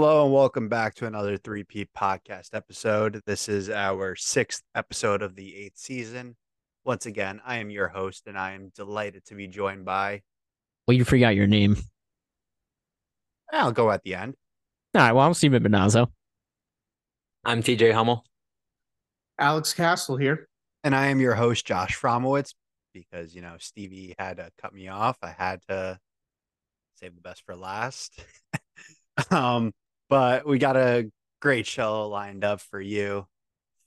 Hello and welcome back to another 3P podcast episode. This is our sixth episode of the eighth season. Once again, I am your host and I am delighted to be joined by. Well, you forgot your name. I'll go at the end. All right. Well, I'm Steven Benazzo. I'm TJ Hummel. Alex Castle here. And I am your host, Josh Fromowitz, because, you know, Stevie had to cut me off. I had to save the best for last. um, but we got a great show lined up for you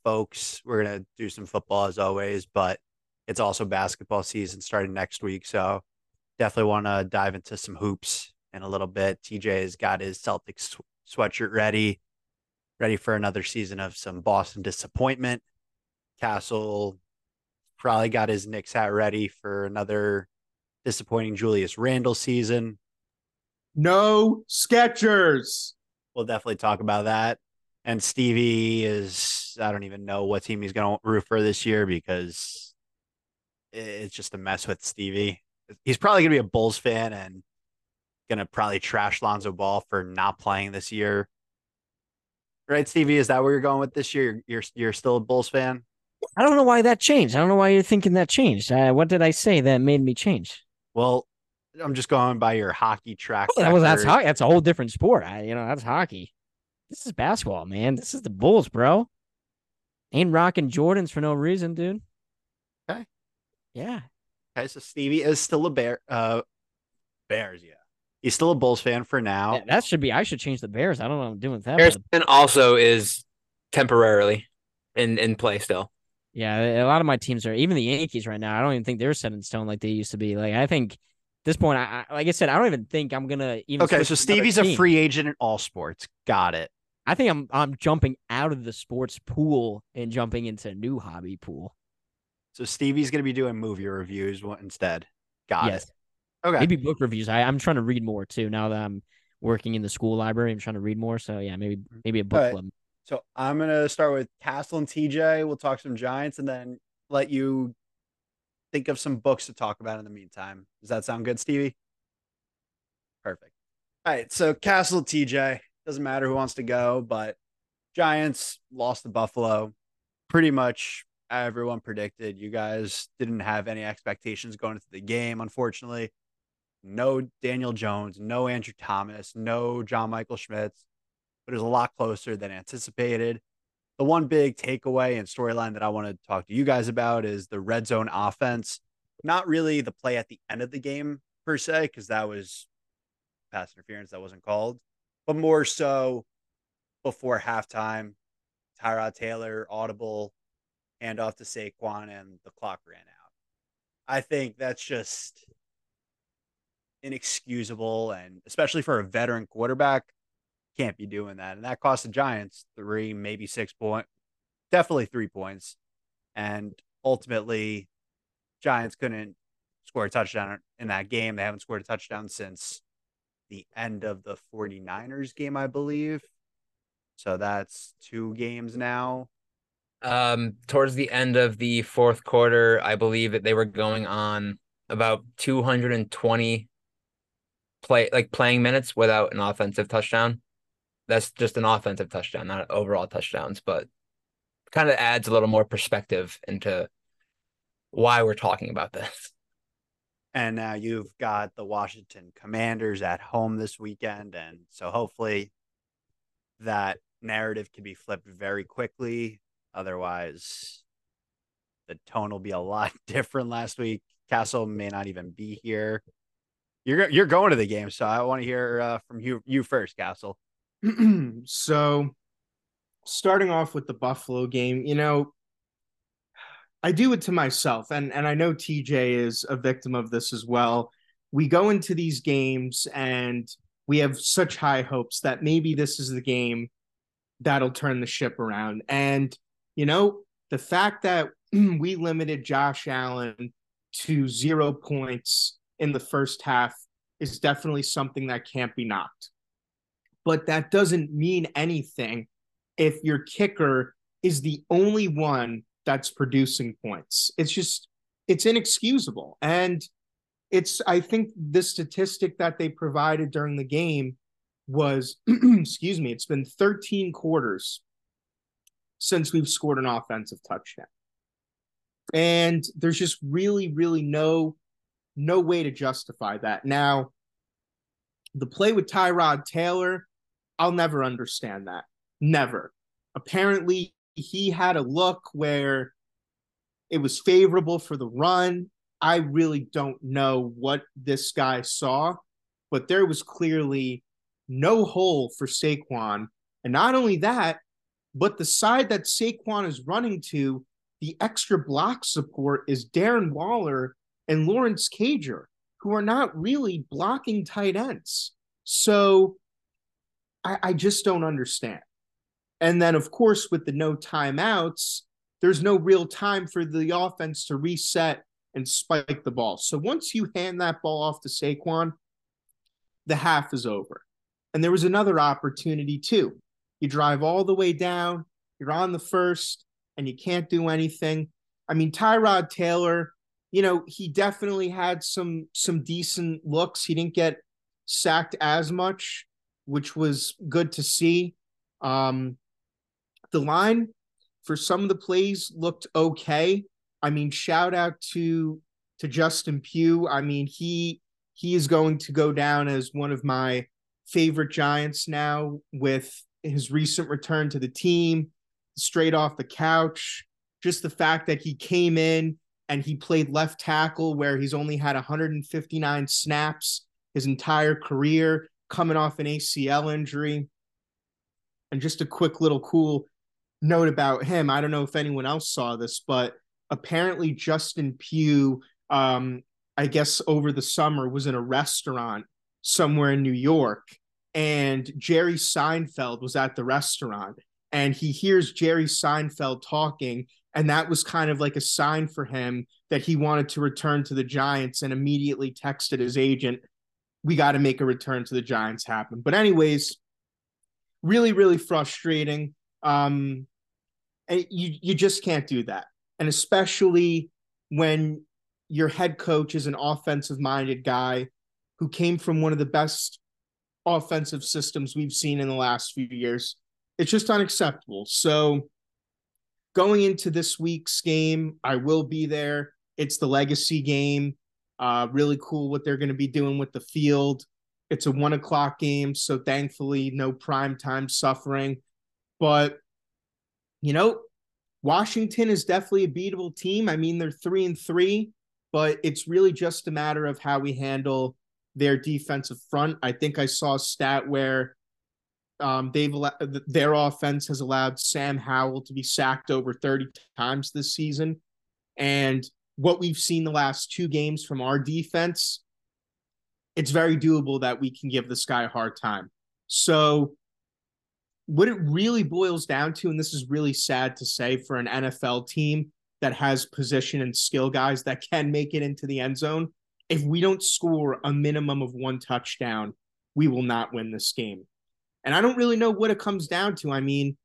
folks. We're going to do some football as always, but it's also basketball season starting next week. So definitely want to dive into some hoops in a little bit. TJ has got his Celtics sweatshirt ready, ready for another season of some Boston disappointment. Castle probably got his Knicks hat ready for another disappointing Julius Randle season. No Skechers. We'll definitely talk about that. And Stevie is, I don't even know what team he's going to root for this year because it's just a mess with Stevie. He's probably going to be a Bulls fan and going to probably trash Lonzo Ball for not playing this year. Right, Stevie? Is that where you're going with this year? You're you're still a Bulls fan? I don't know why that changed. I don't know why you're thinking that changed. Uh, what did I say that made me change? Well, I'm just going by your hockey track. Oh, that was that's hockey. That's a whole different sport. I, you know, that's hockey. This is basketball, man. This is the Bulls, bro. Ain't rocking Jordans for no reason, dude. Okay. Yeah. Okay, so Stevie is still a bear. Uh, Bears, yeah. He's still a Bulls fan for now. Yeah, that should be. I should change the Bears. I don't know what I'm doing with that. Harrison also is temporarily in in play still. Yeah, a lot of my teams are. Even the Yankees right now. I don't even think they're set in stone like they used to be. Like I think this point, I, I like I said, I don't even think I'm gonna even. Okay, so Stevie's a free agent in all sports. Got it. I think I'm I'm jumping out of the sports pool and jumping into a new hobby pool. So Stevie's gonna be doing movie reviews instead. Got yes. it. Okay. Maybe book reviews. I, I'm trying to read more too now that I'm working in the school library. I'm trying to read more. So yeah, maybe maybe a book right. club. So I'm gonna start with Castle and TJ. We'll talk some Giants and then let you think of some books to talk about in the meantime. Does that sound good, Stevie? Perfect. All right. So Castle TJ doesn't matter who wants to go, but Giants lost to Buffalo. Pretty much everyone predicted. You guys didn't have any expectations going into the game, unfortunately. No Daniel Jones, no Andrew Thomas, no John Michael Schmitz, but it was a lot closer than anticipated. The one big takeaway and storyline that I want to talk to you guys about is the red zone offense. Not really the play at the end of the game per se, because that was pass interference that wasn't called, but more so before halftime. Tyrod Taylor audible hand off to Saquon and the clock ran out. I think that's just inexcusable and especially for a veteran quarterback, can't be doing that. And that cost the Giants three, maybe six point, definitely three points. And ultimately, Giants couldn't score a touchdown in that game. They haven't scored a touchdown since the end of the 49ers game, I believe. So that's two games now. Um, towards the end of the fourth quarter, I believe that they were going on about 220 play like playing minutes without an offensive touchdown. That's just an offensive touchdown, not overall touchdowns, but kind of adds a little more perspective into why we're talking about this. And now you've got the Washington Commanders at home this weekend. And so hopefully that narrative can be flipped very quickly. Otherwise, the tone will be a lot different last week. Castle may not even be here. You're you're going to the game, so I want to hear uh, from you you first, Castle. so, starting off with the Buffalo game, you know, I do it to myself, and and I know TJ is a victim of this as well. We go into these games, and we have such high hopes that maybe this is the game that'll turn the ship around. And, you know, the fact that we limited Josh Allen to zero points in the first half is definitely something that can't be knocked. But that doesn't mean anything if your kicker is the only one that's producing points. It's just, it's inexcusable. And it's, I think the statistic that they provided during the game was, excuse me, it's been 13 quarters since we've scored an offensive touchdown. And there's just really, really no no way to justify that. Now, the play with Tyrod Taylor, I'll never understand that. Never. Apparently, he had a look where it was favorable for the run. I really don't know what this guy saw, but there was clearly no hole for Saquon. And not only that, but the side that Saquon is running to, the extra block support is Darren Waller and Lawrence Cager, who are not really blocking tight ends. So I, I just don't understand. And then, of course, with the no timeouts, there's no real time for the offense to reset and spike the ball. So once you hand that ball off to Saquon, the half is over. And there was another opportunity too. You drive all the way down, you're on the first, and you can't do anything. I mean, Tyrod Taylor you know, he definitely had some some decent looks. He didn't get sacked as much, which was good to see. Um, the line for some of the plays looked okay. I mean, shout out to to Justin Pugh. I mean, he he is going to go down as one of my favorite Giants now with his recent return to the team, straight off the couch. Just the fact that he came in, and he played left tackle where he's only had 159 snaps his entire career, coming off an ACL injury. And just a quick little cool note about him. I don't know if anyone else saw this, but apparently Justin Pugh, um, I guess over the summer, was in a restaurant somewhere in New York, and Jerry Seinfeld was at the restaurant, and he hears Jerry Seinfeld talking, and that was kind of like a sign for him that he wanted to return to the Giants and immediately texted his agent, We got to make a return to the Giants happen. But, anyways, really, really frustrating. Um, and you, you just can't do that. And especially when your head coach is an offensive minded guy who came from one of the best offensive systems we've seen in the last few years. It's just unacceptable. So, going into this week's game, I will be there. It's the legacy game. Uh, really cool what they're going to be doing with the field. It's a one o'clock game, so thankfully, no prime time suffering. But, you know, Washington is definitely a beatable team. I mean, they're three and three, but it's really just a matter of how we handle their defensive front. I think I saw a stat where um, they've their offense has allowed Sam Howell to be sacked over 30 times this season. And what we've seen the last two games from our defense, it's very doable that we can give this guy a hard time. So, what it really boils down to, and this is really sad to say for an NFL team that has position and skill guys that can make it into the end zone, if we don't score a minimum of one touchdown, we will not win this game. And I don't really know what it comes down to. I mean,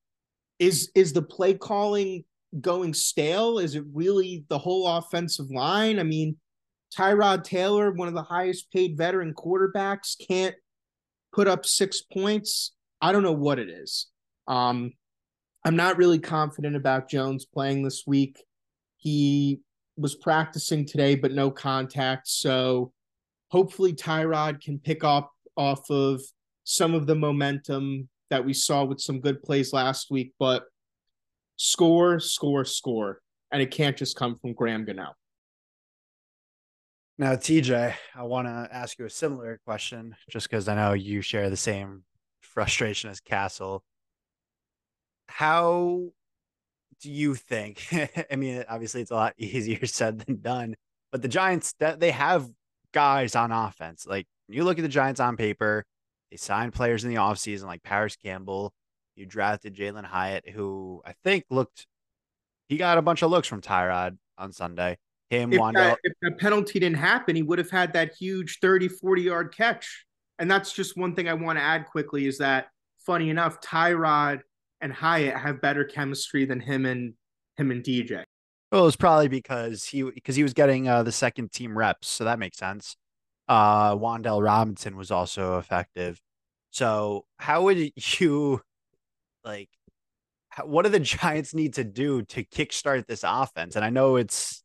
is is the play calling going stale? Is it really the whole offensive line? I mean, Tyrod Taylor, one of the highest paid veteran quarterbacks, can't put up six points. I don't know what it is. Um, I'm not really confident about Jones playing this week. He was practicing today, but no contact. So hopefully Tyrod can pick up off of some of the momentum that we saw with some good plays last week, but score, score, score. And it can't just come from Graham Gano. Now, TJ, I want to ask you a similar question just because I know you share the same frustration as Castle. How do you think? I mean, obviously, it's a lot easier said than done, but the Giants, they have guys on offense. Like you look at the Giants on paper, They signed players in the offseason like Parris Campbell. You drafted Jalin Hyatt, who I think looked he got a bunch of looks from Tyrod on Sunday. Him, if Wan'Dale. that, if that penalty didn't happen, he would have had that huge 30, 40 yard catch. And that's just one thing I want to add quickly is that funny enough, Tyrod and Hyatt have better chemistry than him and him and DJ. Well, it was probably because he because he was getting uh, the second team reps, so that makes sense. Uh, Wan'Dale Robinson was also effective. So how would you like? What do the Giants need to do to kickstart this offense? And I know it's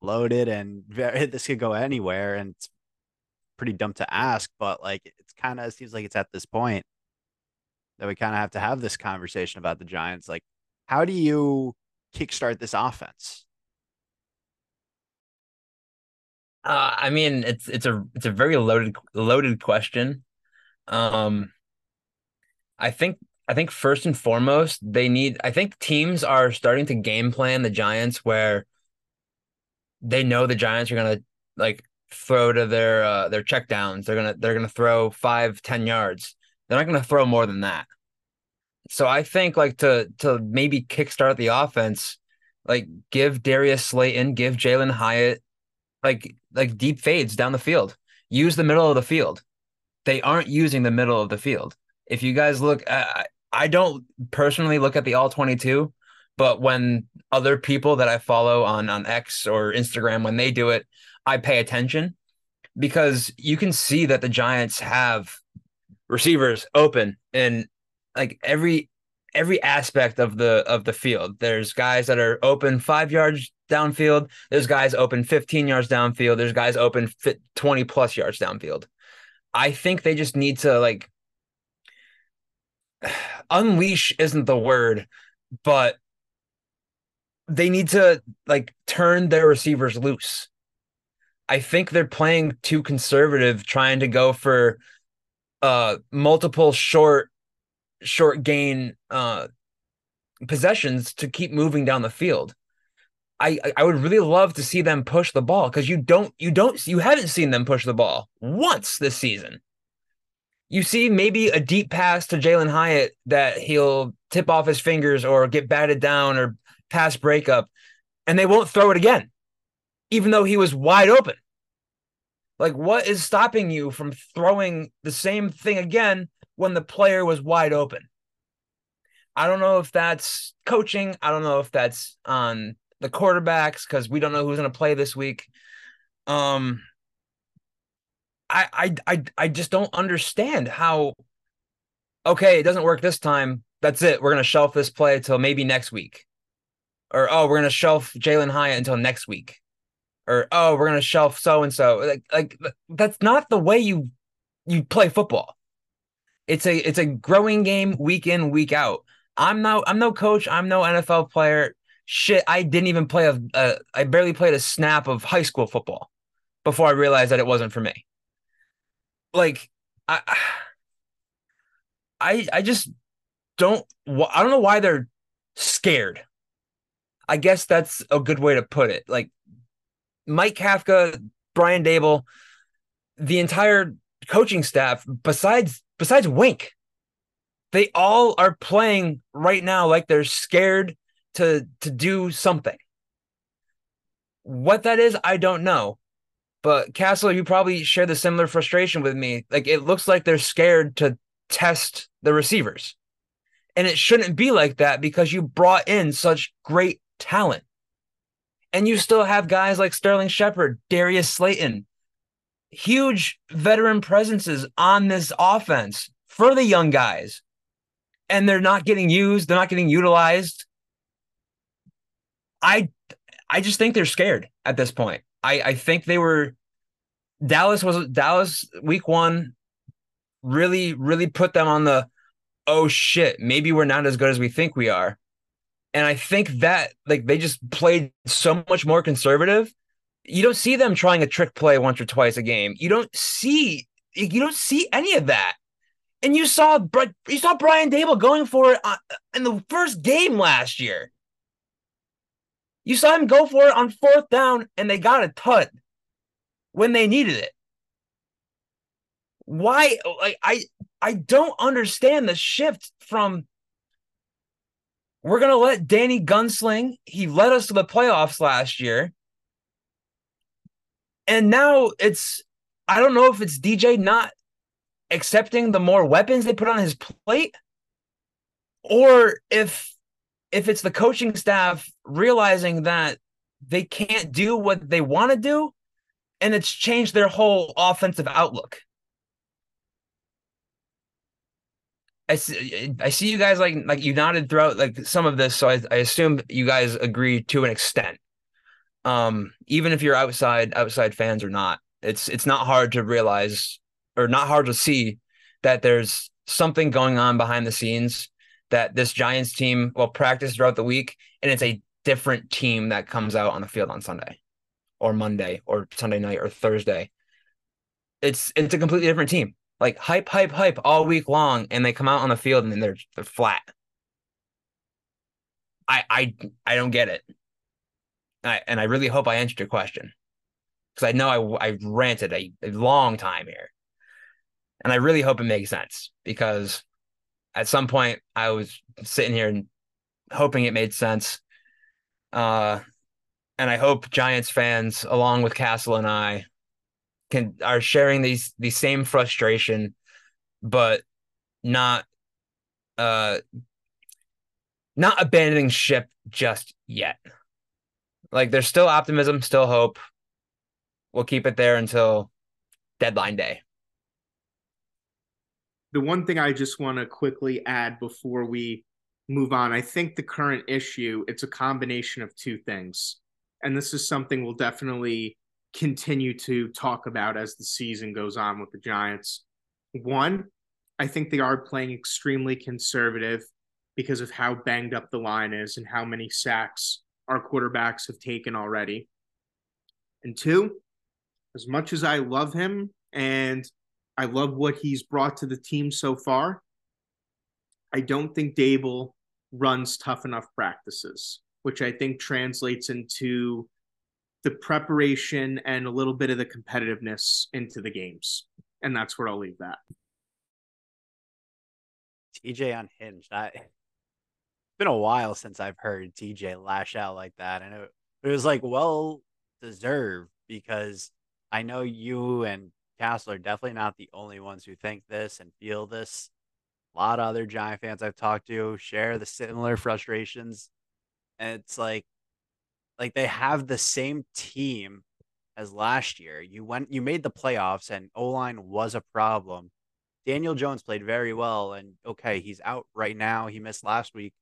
loaded and very, this could go anywhere, and it's pretty dumb to ask, but like it's kind of seems like it's at this point that we kind of have to have this conversation about the Giants. Like, how do you kickstart this offense? Uh, I mean, it's it's a it's a very loaded loaded question. Um, I think I think first and foremost they need. I think teams are starting to game plan the Giants where they know the Giants are gonna like throw to their uh, their checkdowns. They're gonna they're gonna throw five ten yards. They're not gonna throw more than that. So I think like to to maybe kickstart the offense, like give Darius Slayton, give Jalin Hyatt, like like deep fades down the field. Use the middle of the field. They aren't using the middle of the field. If you guys look, I don't personally look at the all twenty two, but when other people that I follow on on X or Instagram when they do it, I pay attention because you can see that the Giants have receivers open and like every every aspect of the of the field. There's guys that are open 5 yards downfield, there's guys open 15 yards downfield, there's guys open 20 plus yards downfield. I think they just need to like unleash isn't the word, but they need to like turn their receivers loose. I think they're playing too conservative, trying to go for uh multiple short short gain uh possessions to keep moving down the field. I I would really love to see them push the ball because you don't you don't you haven't seen them push the ball once this season. You see maybe a deep pass to Jalin Hyatt that he'll tip off his fingers or get batted down or pass breakup, and they won't throw it again even though he was wide open. Like, what is stopping you from throwing the same thing again when the player was wide open? I don't know if that's coaching. I don't know if that's on the quarterbacks because we don't know who's going to play this week. Um, I, I, I, just don't understand how. Okay, it doesn't work this time. That's it. We're to shelf this play until maybe next week, or oh, we're to shelf Jalin Hyatt until next week. Or oh we're gonna shelf so and so like like that's not the way you you play football. It's a it's a growing game week in week out. I'm no i'm no coach. I'm no nfl player. Shit i didn't even play a, a i barely played a snap of high school football before i realized that it wasn't for me like i i i just don't i don't know why they're scared i guess that's a good way to put it like Mike Kafka, Brian Daboll, the entire coaching staff, besides besides Wink, they all are playing right now like they're scared to to do something. What that is, I don't know. But Castle, you probably share the similar frustration with me. Like it looks like they're scared to test the receivers. And it shouldn't be like that because you brought in such great talent. And you still have guys like Sterling Shepard, Darius Slayton, huge veteran presences on this offense for the young guys. And they're not getting used, they're not getting utilized. I I just think they're scared at this point. I, I think they were Dallas was Dallas week one really, really put them on the oh shit, maybe we're not as good as we think we are. And I think that like they just played so much more conservative. You don't see them trying a trick play once or twice a game. You don't see you don't see any of that. And you saw you saw Brian Daboll going for it uh, in the first game last year. You saw him go for it on fourth down, and they got a tut when they needed it. Why? Like I, I don't understand the shift from we're gonna let Danny gunsling. He led us to the playoffs last year. And now it's I don't know if it's DJ not accepting the more weapons they put on his plate or if if it's the coaching staff realizing that they can't do what they want to do and it's changed their whole offensive outlook. I see, I see you guys like like you nodded throughout like some of this, so I, I assume you guys agree to an extent. Um, even if you're outside outside fans or not, it's it's not hard to realize or not hard to see that there's something going on behind the scenes that this Giants team will practice throughout the week, and it's a different team that comes out on the field on Sunday or Monday or Sunday night or Thursday. It's it's a completely different team like hype, hype, hype all week long, and they come out on the field and they're they're flat. I I I don't get it. I, and I really hope I answered your question because I know I I ranted a, a long time here, and I really hope it makes sense because at some point I was sitting here and hoping it made sense. Uh, and I hope Giants fans, along with Castle and I, can are sharing these the same frustration, but not uh not abandoning ship just yet. Like there's still optimism, still hope. We'll keep it there until deadline day. The one thing I just want to quickly add before we move on, I think the current issue, it's a combination of two things. And this is something we'll definitely continue to talk about as the season goes on with the Giants. One, I think they are playing extremely conservative because of how banged up the line is and how many sacks our quarterbacks have taken already. And two, as much as I love him and I love what he's brought to the team so far, I don't think Daboll runs tough enough practices, which I think translates into the preparation and a little bit of the competitiveness into the games. And that's where I'll leave that. TJ unhinged. I it's been a while since I've heard TJ lash out like that. And it, it was like well deserved because I know you and Castle are definitely not the only ones who think this and feel this. A lot of other Giant fans I've talked to share the similar frustrations. And it's like like they have the same team as last year. You went you made the playoffs and O line was a problem. Daniel Jones played very well and okay, he's out right now. He missed last week,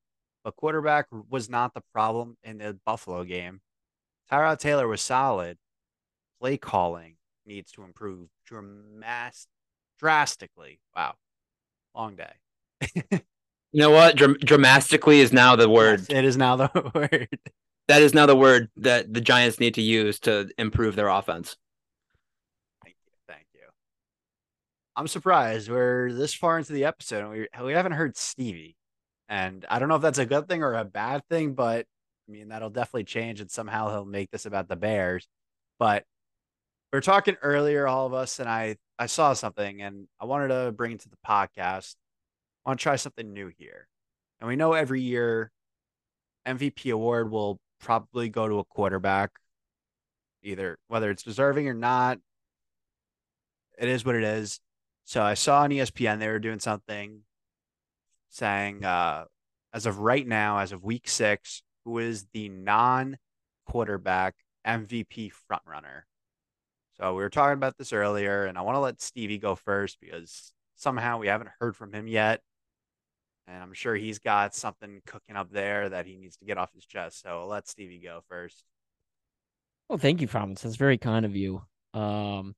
but quarterback was not the problem in the Buffalo game. Tyrod Taylor was solid. Play calling needs to improve dramas- drastically. Wow. Long day. you know what? Dram- dramatically is now the word. Yes, it is now the word that is now the word that the Giants need to use to improve their offense. Thank you. Thank you. I'm surprised we're this far into the episode and we, we haven't heard Stevie. And I don't know if that's a good thing or a bad thing, but I mean, that'll definitely change and somehow he'll make this about the Bears. But we are talking earlier, all of us, and I, I saw something and I wanted to bring it to the podcast. I want to try something new here. And we know every year MVP award will probably go to a quarterback, either whether it's deserving or not. It is what it is. So I saw on ESPN they were doing something saying, uh, as of right now, as of week six, who is the non quarterback MVP frontrunner? So we were talking about this earlier, and I want to let Stevie go first because somehow we haven't heard from him yet and I'm sure he's got something cooking up there that he needs to get off his chest. So let Stevie go first. Well, thank you, Promise. That's very kind of you. Um,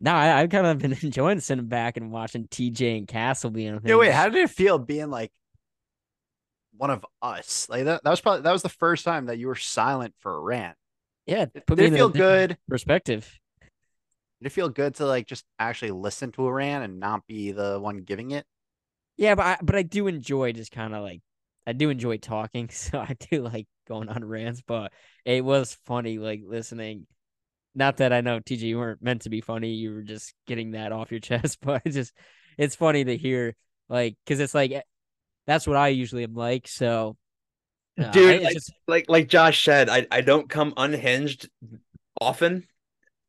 now I, have kind of been enjoying sitting back and watching TJ and Castle being. Yeah, wait, how did it feel being like one of us? Like that, that was probably that was the first time that you were silent for a rant. Yeah, put did it feel good? Perspective. Did it feel good to like just actually listen to a rant and not be the one giving it? Yeah, but I, but I do enjoy just kind of like I do enjoy talking, so I do like going on rants. But it was funny, like listening. Not that I know TJ, you weren't meant to be funny; you were just getting that off your chest. But it just it's funny to hear like because it's like eh, that's what I usually am like. So, uh, Dude, it's like, just- like like Josh said, I, I don't come unhinged often.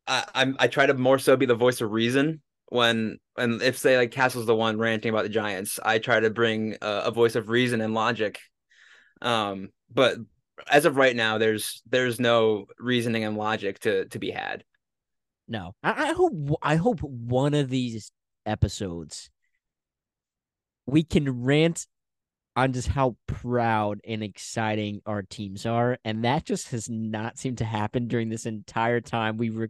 I, I'm I try to more so be the voice of reason when and if say like Castle's the one ranting about the Giants, I try to bring a, a voice of reason and logic. Um, but as of right now, there's there's no reasoning and logic to to be had. no, I, I hope I hope one of these episodes we can rant on just how proud and exciting our teams are, and that just has not seemed to happen during this entire time we've re-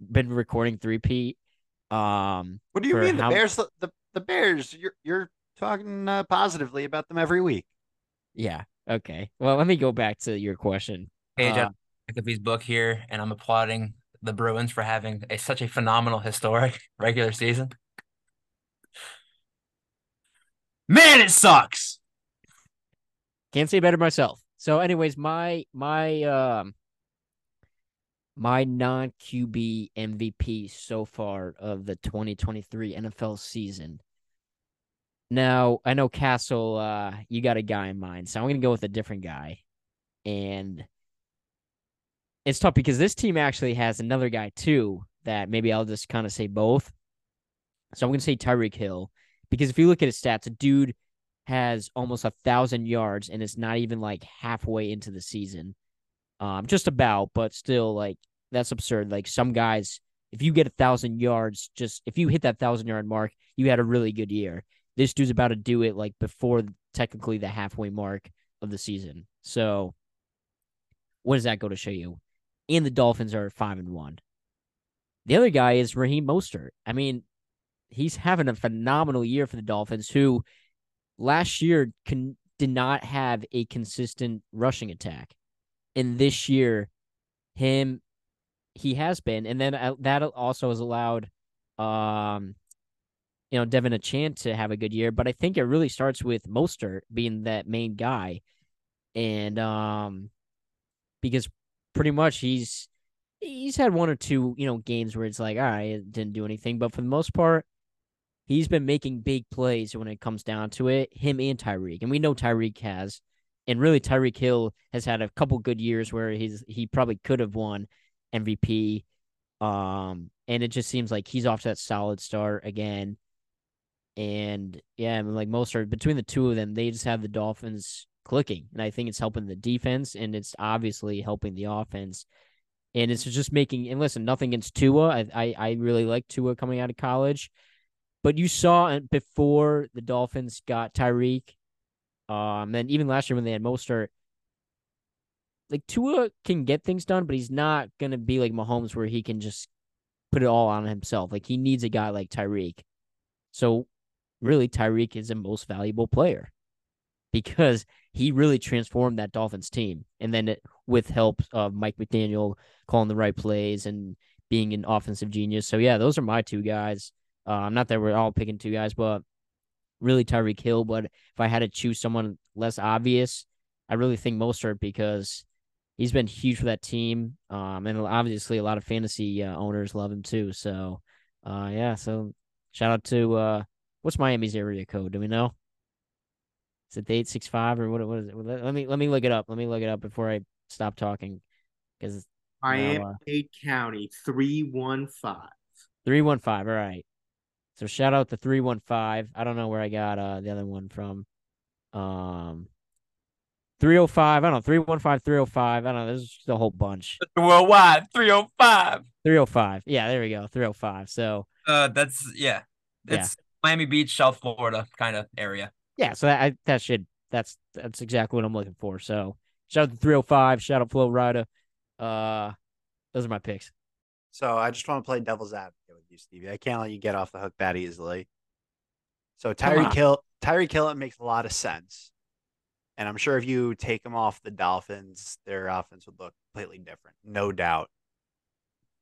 been recording three P. Um, What do you for mean the Bears? The the Bears. You're you're talking uh, positively about them every week. yeah, okay. Well, let me go back to your question. Page Uh, up McAfee's book here, and I'm applauding the Bruins for having a such a phenomenal historic regular season. Man, it sucks. Can't say better myself. So, anyways, my my um my non QB MVP so far of the 2023 NFL season. Now, I know Castle, uh, you got a guy in mind, so I'm gonna go with a different guy. And it's tough because this team actually has another guy too that maybe I'll just kind of say both. So I'm gonna say Tyreek Hill because if you look at his stats, a dude has almost a thousand yards and it's not even like halfway into the season. Um, just about, but still like that's absurd. Like some guys, if you get a thousand yards, just if you hit that thousand yard mark, you had a really good year. This dude's about to do it like before technically the halfway mark of the season. So what does that go to show you? And the Dolphins are five and one. The other guy is Raheem Mostert. I mean, he's having a phenomenal year for the Dolphins, who last year con- did not have a consistent rushing attack. And this year, him, he has been. And then uh, that also has allowed, um, you know, Devin a chance to have a good year. But I think it really starts with Mostert being that main guy. And, um, because pretty much he's, he's had one or two, you know, games where it's like, all right, it didn't do anything. But for the most part, he's been making big plays when it comes down to it. Him and Tyreek, and we know Tyreek has, and really Tyreek Hill has had a couple good years where he's he probably could have won MVP. Um, and it just seems like he's off to that solid start again. And yeah, I mean, like Mostert between the two of them, they just have the Dolphins clicking, and I think it's helping the defense, and it's obviously helping the offense. And it's just making and listen, nothing against Tua. I I, I really like Tua coming out of college. But you saw before the Dolphins got Tyreek, um, and even last year when they had Mostert, like Tua can get things done, but he's not gonna be like Mahomes where he can just put it all on himself. Like he needs a guy like Tyreek. So really, Tyreek is the most valuable player because he really transformed that Dolphins team, and then it, with help of Mike McDaniel calling the right plays and being an offensive genius. So yeah, those are my two guys. Uh, I'm not that we're all picking two guys, but really Tyreek Hill. But if I had to choose someone less obvious, I really think Mostert because he's been huge for that team. Um, and obviously a lot of fantasy uh, owners love him too. So, uh, yeah. So shout out to uh, what's Miami's area code? Do we know? Is it eight six five or what? What is it? Let me let me look it up. Let me look it up before I stop talking because Miami uh, Dade County, 315. Three one five. All right. So shout out to three one five. I don't know where I got uh the other one from. Um, three oh five. I don't know. Three one five. Three oh five. I don't know. There's just a whole bunch. Worldwide 305. Three oh five. Yeah, there we go. Three oh five. So Uh, that's yeah. Yeah. Miami Beach, South Florida kind of area. yeah, so that I, that should that's that's exactly what I'm looking for. So shout out to three oh five. Shout out Flo Rida. Uh, those are my picks. So I just want to play devil's advocate with you, Stevie. I can't let you get off the hook that easily. So Come Kill. Hill, Tyreek it makes a lot of sense. And I'm sure if you take him off the Dolphins, their offense would look completely different, no doubt.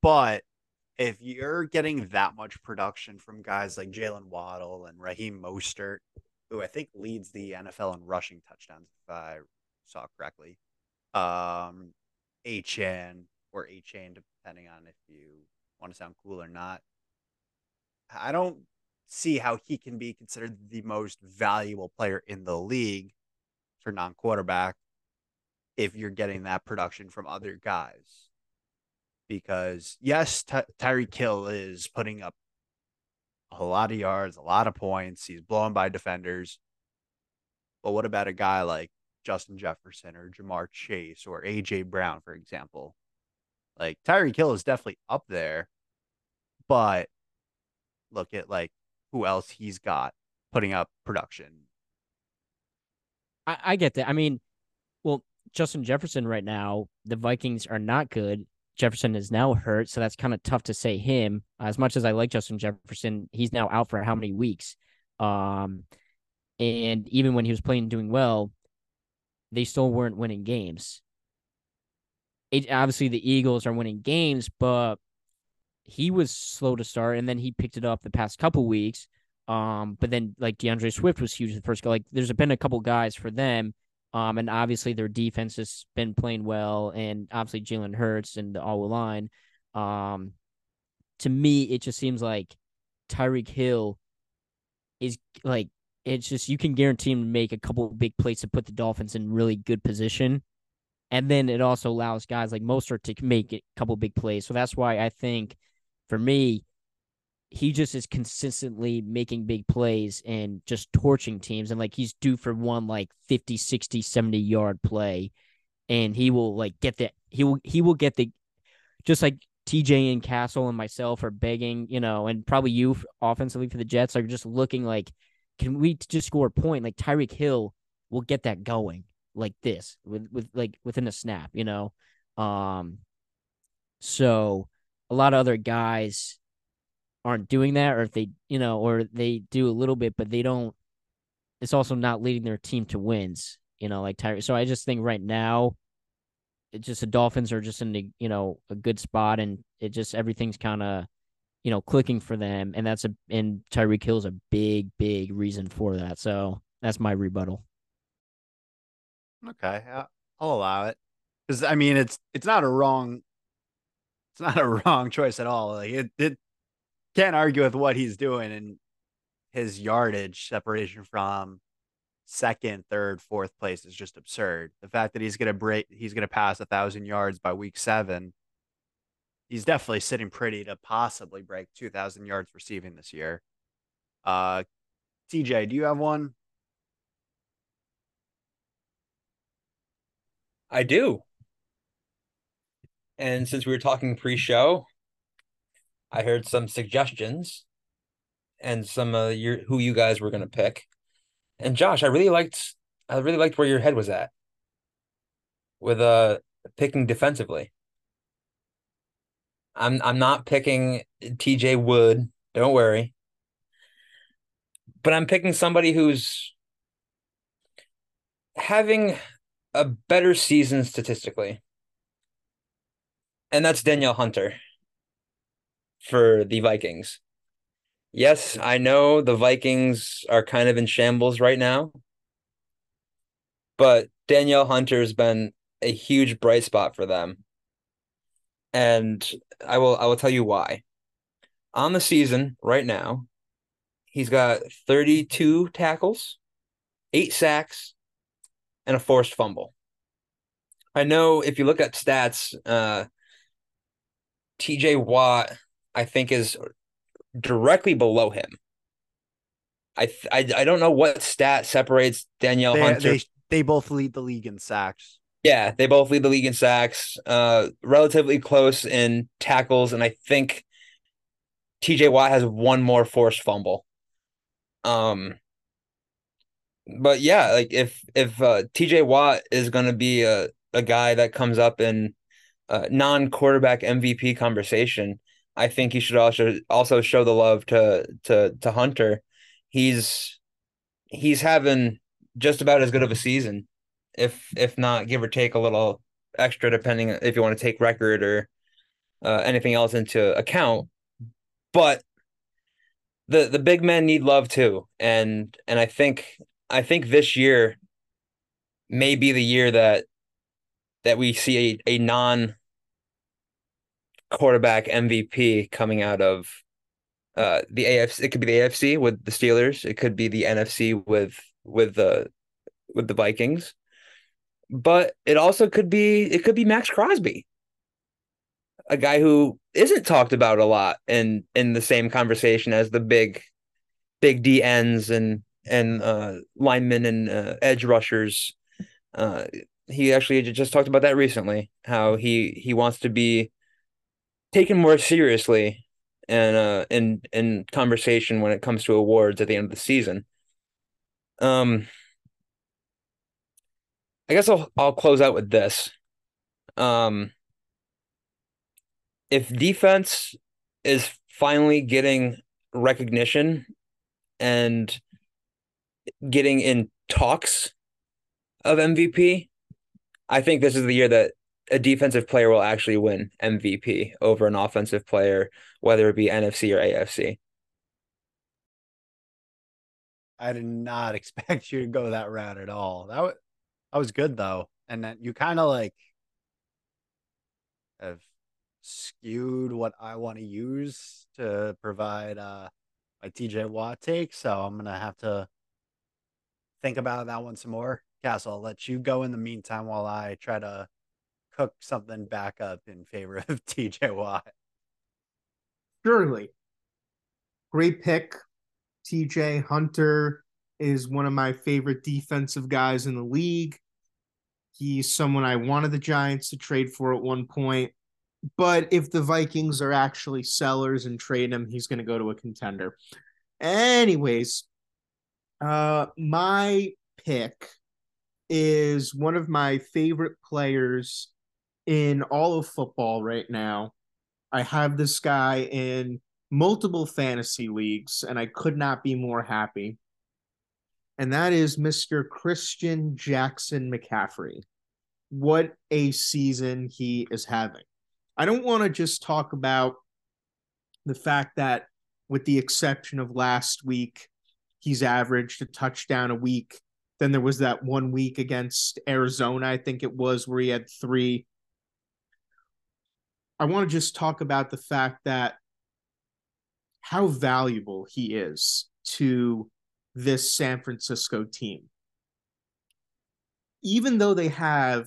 But if you're getting that much production from guys like Jaylen Waddle and Raheem Mostert, who I think leads the NFL in rushing touchdowns, if I saw correctly, um, HN or HN, depending on if you want to sound cool or not. I don't see how he can be considered the most valuable player in the league for non quarterback if you're getting that production from other guys. Because, yes, Ty- Tyreek Hill is putting up a lot of yards, a lot of points. He's blowing by defenders. But what about a guy like Justin Jefferson or Ja'Marr Chase or AJ Brown, for example? Like Tyreek Hill is definitely up there, but look at like who else he's got putting up production. I, I get that. I mean, well, Justin Jefferson right now, the Vikings are not good. Jefferson is now hurt, so that's kind of tough to say him. As much as I like Justin Jefferson, he's now out for how many weeks? Um, and even when he was playing doing well, they still weren't winning games. It, obviously, the Eagles are winning games, but he was slow to start, and then he picked it up the past couple weeks. Um, but then like D'Andre Swift was huge the first go. Like, there's been a couple guys for them um, and obviously their defense has been playing well, and obviously Jalen Hurts and the all line. Um, to me, it just seems like Tyreek Hill is like it's just you can guarantee him to make a couple big plays to put the Dolphins in really good position. And then it also allows guys like Mostert to make a couple big plays. So that's why I think for me, he just is consistently making big plays and just torching teams and like he's due for one like 50 60 70 yard play and he will like get that he will he will get the just like TJ and Castle and myself are begging, you know, and probably you offensively for the Jets are just looking like, can we just score a point? Like Tyreek Hill will get that going like this with with like within a snap, you know. Um, so a lot of other guys aren't doing that, or if they, you know, or they do a little bit, but they don't. It's also not leading their team to wins, you know, like Tyree. So I just think right now, it's just the Dolphins are just in the, you know, a good spot, and it just everything's kind of, you know, clicking for them, and that's a and Tyreek Hill's a big, big reason for that. So that's my rebuttal. Okay, I'll allow it because I mean it's it's not a wrong it's not a wrong choice at all. Like it, it can't argue with what he's doing and his yardage separation from second, third, fourth place is just absurd. The fact that he's gonna break, he's gonna pass a thousand yards by week seven. He's definitely sitting pretty to possibly break two thousand yards receiving this year. Uh, TJ, do you have one? I do. And since we were talking pre-show, I heard some suggestions and some uh your who you guys were gonna pick. And Josh, I really liked I really liked where your head was at with uh picking defensively. I'm I'm not picking TJ Watt, don't worry. But I'm picking somebody who's having a better season statistically. And that's Danielle Hunter for the Vikings. Yes, I know the Vikings are kind of in shambles right now, but Danielle Hunter's been a huge bright spot for them. And I will I will tell you why. On the season right now, he's got 32 tackles, 8 sacks, and a forced fumble. I know if you look at stats, uh TJ Watt I think is directly below him. I I I don't know what stat separates Danielle They, Hunter. they they both lead the league in sacks. yeah, they both lead the league in sacks. Uh, relatively close in tackles, and I think TJ Watt has one more forced fumble. Um, but yeah, like if if uh, TJ Watt is going to be a a guy that comes up in uh, non quarterback MVP conversation, I think he should also also show the love to to to Hunter. He's he's having just about as good of a season, if if not give or take a little extra, depending if you want to take record or uh, anything else into account. But the the big men need love too, and and I think I think this year may be the year that that we see a, a non quarterback MVP coming out of uh the AFC. It could be the AFC with the Steelers. It could be the NFC with with the with the Vikings. But it also could be it could be Maxx Crosby, a guy who isn't talked about a lot in in the same conversation as the big big D ends and and uh, linemen and uh, edge rushers. Uh, he actually just talked about that recently. How he he wants to be taken more seriously and uh in in conversation when it comes to awards at the end of the season. Um, I guess I'll I'll close out with this. Um, if defense is finally getting recognition and getting in talks of MVP, I think this is the year that a defensive player will actually win MVP over an offensive player, whether it be NFC or AFC. I did not expect you to go that route at all. That was that was good though, and that you kind of like have skewed what I want to use to provide uh my TJ Watt take. So I'm gonna have to think about that one some more. Castle, I'll let you go in the meantime while I try to cook something back up in favor of TJ Watt. Surely. Great pick. TJ Hunter is one of my favorite defensive guys in the league. He's someone I wanted the Giants to trade for at one point. But if the Vikings are actually sellers and trade him, he's going to go to a contender. Anyways, uh, my pick is one of my favorite players in all of football right now. I have this guy in multiple fantasy leagues, and I could not be more happy. And that is Mr. Christian Jackson McCaffrey. What a season he is having. I don't want to just talk about the fact that, with the exception of last week, he's averaged a touchdown a week. Then there was that one week against Arizona, I think it was, where he had three. I want to just talk about the fact that how valuable he is to this San Francisco team. Even though they have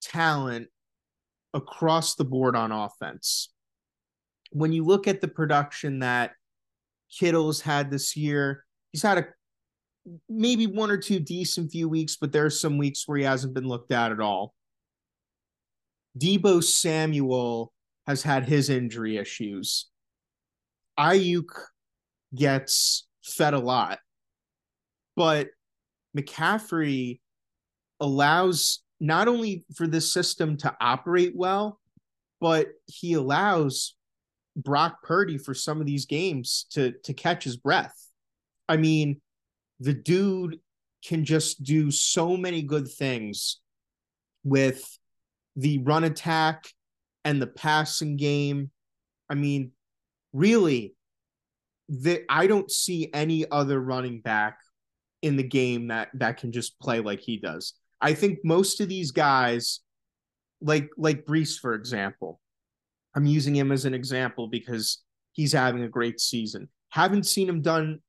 talent across the board on offense, when you look at the production that Kittle's had this year, he's had a maybe one or two decent few weeks, but there are some weeks where he hasn't been looked at at all. Deebo Samuel has had his injury issues. Aiyuk gets fed a lot, but McCaffrey allows not only for this system to operate well, but he allows Brock Purdy for some of these games to to catch his breath. I mean, the dude can just do so many good things with the run attack and the passing game. I mean, really, the, I don't see any other running back in the game that that can just play like he does. I think most of these guys, like like Brees, for example, I'm using him as an example because he's having a great season. Haven't seen him done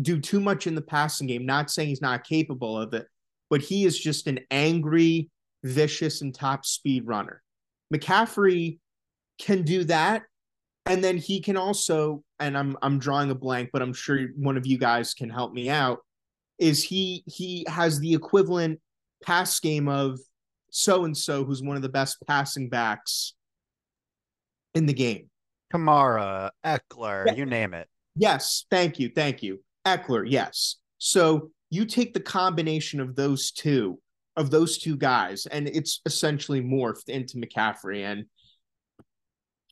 do too much in the passing game. Not saying he's not capable of it, but he is just an angry, vicious, and top speed runner. McCaffrey can do that. And then he can also, and I'm I'm drawing a blank, but I'm sure one of you guys can help me out. Is he he has the equivalent pass game of so and so, who's one of the best passing backs in the game. Kamara, Ekeler, Yeah. you name it. Yes, thank you, thank you. Ekeler, yes. So you take the combination of those two, of those two guys, and it's essentially morphed into McCaffrey, and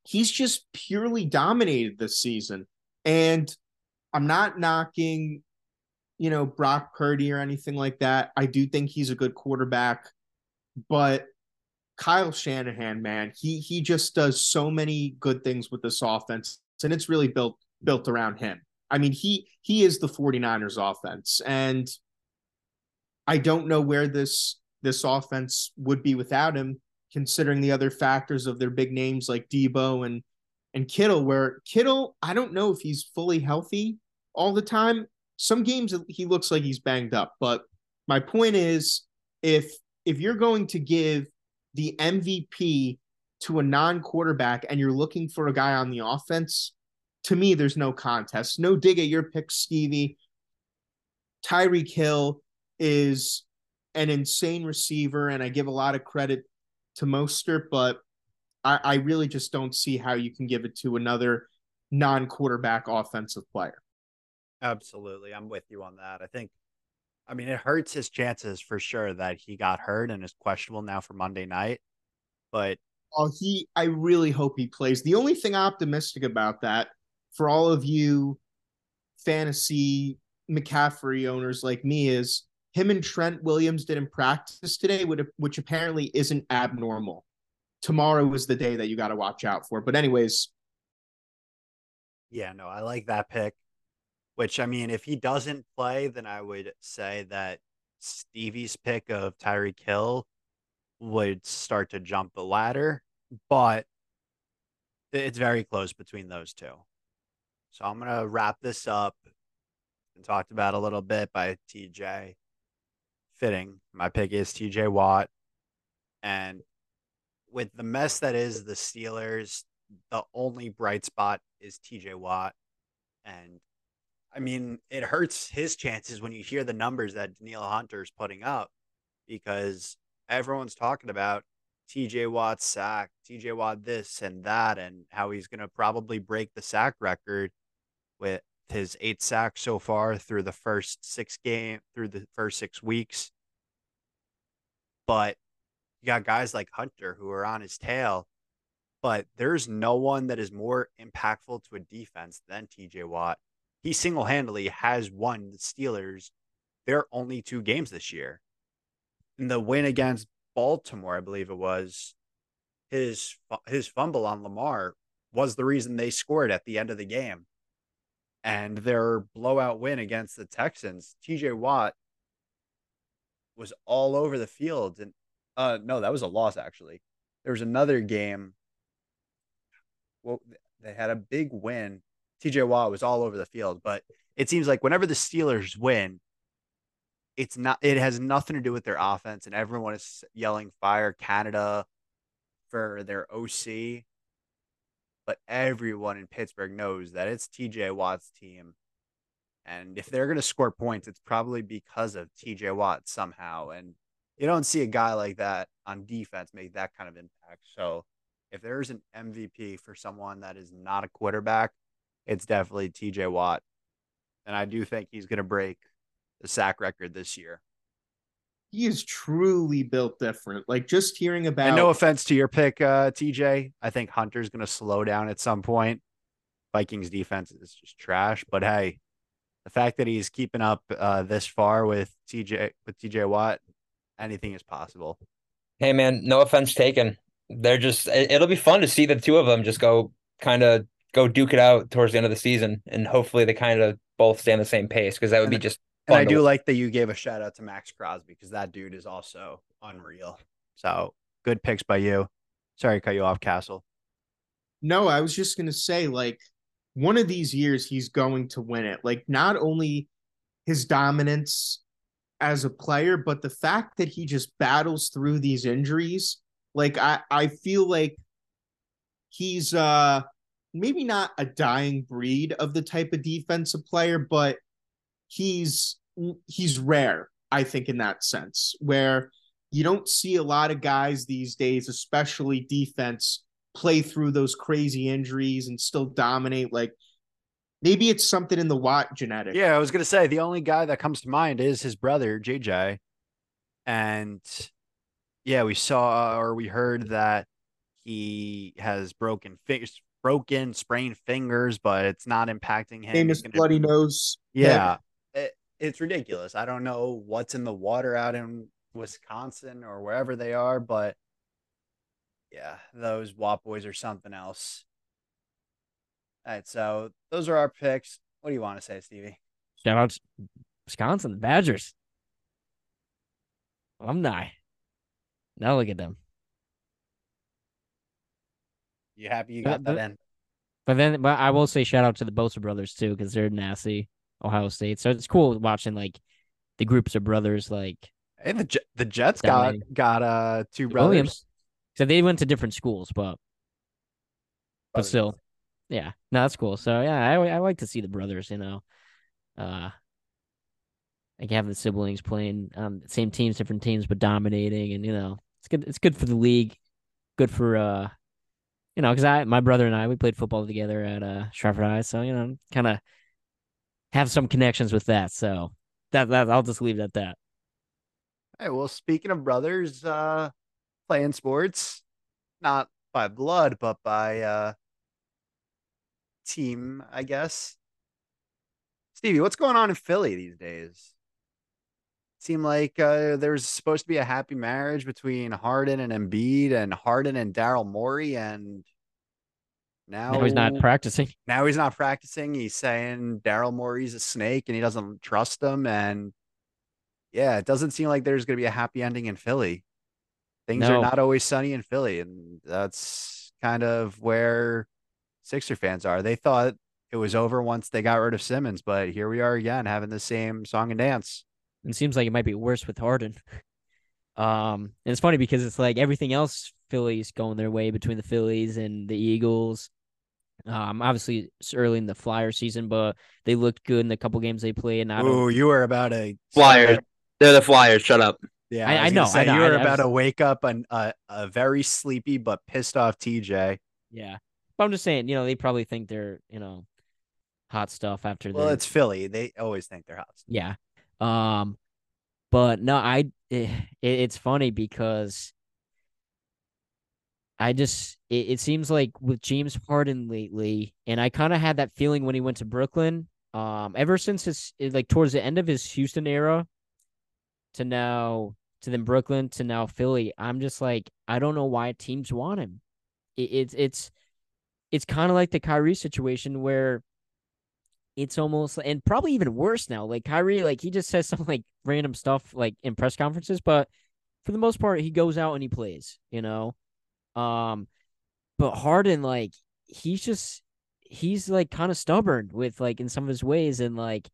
he's just purely dominated this season. And I'm not knocking, you know, Brock Purdy or anything like that. I do think he's a good quarterback, but Kyle Shanahan, man, he he just does so many good things with this offense, and it's really built built around him. I mean, he he is the 49ers offense and I don't know where this this offense would be without him considering the other factors of their big names like Deebo and and Kittle, where Kittle, I don't know if he's fully healthy all the time. Some games he looks like he's banged up, but my point is if if you're going to give the MVP to a non-quarterback and you're looking for a guy on the offense, to me, there's no contest. No dig at your pick, Stevie. Tyreek Hill is an insane receiver, and I give a lot of credit to Mostert, but I, I really just don't see how you can give it to another non-quarterback offensive player. Absolutely. I'm with you on that. I think I mean it hurts his chances for sure that he got hurt and is questionable now for Monday night. But oh, he I really hope he plays. The only thing optimistic about that for all of you fantasy McCaffrey owners like me is him and Trent Williams didn't practice today, which apparently isn't abnormal. Tomorrow is the day that you got to watch out for. But anyways, yeah, no, I like that pick. Which I mean, if he doesn't play, then I would say that Stevie's pick of Tyreek Hill would start to jump the ladder, but it's very close between those two. So I'm gonna wrap this up and talked about a little bit by TJ. Fitting. My pick is TJ Watt. And with the mess that is the Steelers, the only bright spot is TJ Watt. And I mean, it hurts his chances when you hear the numbers that Danielle Hunter is putting up because everyone's talking about TJ Watt sack, TJ Watt this and that, and how he's going to probably break the sack record with his eight sacks so far through the first six game through the first six weeks. But you got guys like Hunter who are on his tail, but there's no one that is more impactful to a defense than TJ Watt he single handedly has won the Steelers their only two games this year. In the win against Baltimore, I believe it was, his his fumble on Lamar was the reason they scored at the end of the game. And their blowout win against the Texans, TJ Watt was all over the field. And uh no, that was a loss actually. There was another game. Well, they had a big win TJ Watt was all over the field, but it seems like whenever the Steelers win, it's not it has nothing to do with their offense and everyone is yelling fire Canada for their OC. But everyone in Pittsburgh knows that it's TJ Watt's team. And if they're going to score points, it's probably because of TJ Watt somehow. And you don't see a guy like that on defense make that kind of impact. So if there's an MVP for someone that is not a quarterback, it's definitely TJ Watt. And I do think he's going to break the sack record this year. He is truly built different. Like just hearing about. And no offense to your pick, uh, TJ. I think Hunter's going to slow down at some point. Vikings defense is just trash. But hey, the fact that he's keeping up uh, this far with TJ with TJ Watt, anything is possible. Hey man, no offense taken. They're just it'll be fun to see the two of them just go kind of go duke it out towards the end of the season, and hopefully they kind of both stay on the same pace because that would be just. And I do watch. like that you gave a shout out to Maxx Crosby because that dude is also unreal. So good picks by you. Sorry, cut you off, Castle. No, I was just gonna say like one of these years he's going to win it. Like not only his dominance as a player, but the fact that he just battles through these injuries. Like I, I feel like he's uh maybe not a dying breed of the type of defensive player, but he's he's rare, I think, in that sense, where you don't see a lot of guys these days, especially defense, play through those crazy injuries and still dominate. Like maybe it's something in the Watt genetic. Yeah, I was gonna say the only guy that comes to mind is his brother, JJ. And yeah, we saw or we heard that he has broken fingers broken, sprained fingers, but it's not impacting him. Famous bloody nose. Yeah, it, it's ridiculous. I don't know what's in the water out in Wisconsin or wherever they are, but yeah, those Watt boys are something else. All right, so those are our picks. What do you want to say, Stevie? Shout out Wisconsin, the Badgers. Alumni. Now look at them. You happy you got that in? But then, but I will say shout out to the Bosa brothers too because they're nasty Ohio State. So it's cool watching like the groups of brothers like Hey, the the Jets got got uh two brothers. Williams. So they went to different schools, but but Brothers. still, yeah, no, that's cool. So yeah, I I like to see the brothers. You know, uh, like have the siblings playing on the same teams, different teams, but dominating, and you know, it's good. It's good for the league. Good for uh, you know, because I my brother and I we played football together at uh Stratford High, so you know, kind of have some connections with that. So that that I'll just leave it at that. Hey, well, speaking of brothers uh playing sports, not by blood, but by uh team, I guess. Stevie, what's going on in Philly these days? Seem like uh, there was supposed to be a happy marriage between Harden and Embiid, and Harden and Daryl Morey, and now, Now he's not practicing. now he's not practicing. He's saying Daryl Morey's a snake and he doesn't trust him. And yeah, it doesn't seem like there's going to be a happy ending in Philly. Things No. are not always sunny in Philly. And that's kind of where Sixer fans are. They thought it was over once they got rid of Simmons, but here we are again having the same song and dance. It seems like it might be worse with Harden. Um, and it's funny because it's like everything else Phillies going their way between the Phillies and the Eagles. Um, obviously it's early in the Flyer season, but they looked good in the couple games they played. And I don't, Ooh, you were about a Flyers. They're the Flyers. Shut up. Yeah, I- was I gonna know, I know, You were I- I about was- to wake up an, a a very sleepy but pissed off TJ. yeah. But I'm just saying, you know, they probably think they're, you know, hot stuff after Well, the it's Philly. They always think they're hot. Stuff. Yeah. Um, but no, I it, it's funny because I just it, it seems like with James Harden lately, and I kind of had that feeling when he went to Brooklyn. Um, ever since his like towards the end of his Houston era to now to then Brooklyn to now Philly, I'm just like I don't know why teams want him. It, it's it's it's kind of like the Kyrie situation where it's almost and probably even worse now. Like Kyrie, like he just says some like random stuff like in press conferences, but for the most part, he goes out and he plays, you know. Um, but Harden, like he's just he's like kind of stubborn with like in some of his ways, and like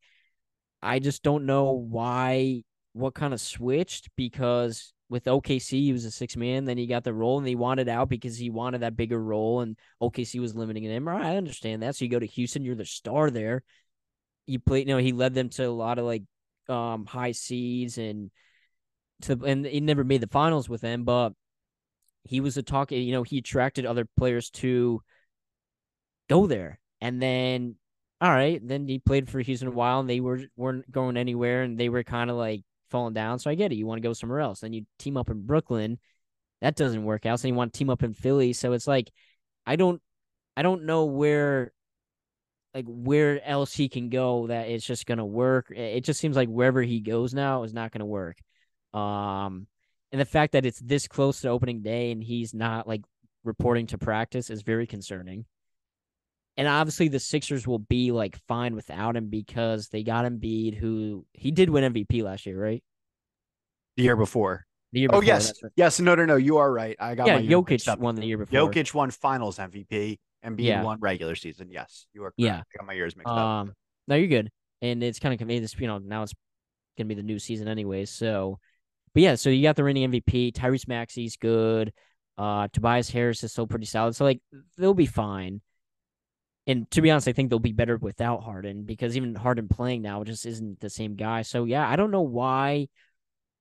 I just don't know why what kind of switched because with OKC he was a six man, then he got the role and he wanted out because he wanted that bigger role and OKC was limiting him. I understand that. So you go to Houston, you're the star there. You play, you know, he led them to a lot of like um high seeds and to and he never made the finals with them, but he was a talk. You know, he attracted other players to go there, and then all right, then he played for Houston a while, and they were weren't going anywhere, and they were kind of like falling down. So I get it. You want to go somewhere else, then you team up in Brooklyn. That doesn't work out. So you want to team up in Philly. So it's like I don't, I don't know where, like where else he can go that it's just gonna work. It just seems like wherever he goes now is not gonna work. Um, and the fact that it's this close to opening day and he's not like reporting to practice is very concerning. And obviously the Sixers will be like fine without him because they got Embiid, who he did win MVP last year, right? The year before. The year Oh yes, right. yes. No, no, no. You are right. I got Yeah, my Jokic won the year before. Jokic won Finals MVP and Embiid Yeah. won regular season. Yes, you are. Correct. Yeah. I got my years mixed up. Um, no, you're good. And it's kind of convenient. This, you know, now it's gonna be the new season anyway. So, but yeah, so you got the reigning MVP. Tyrese Maxey's good. Uh, Tobias Harris is still pretty solid. So like they'll be fine. And to be honest, I think they'll be better without Harden because even Harden playing now just isn't the same guy. So yeah, I don't know why,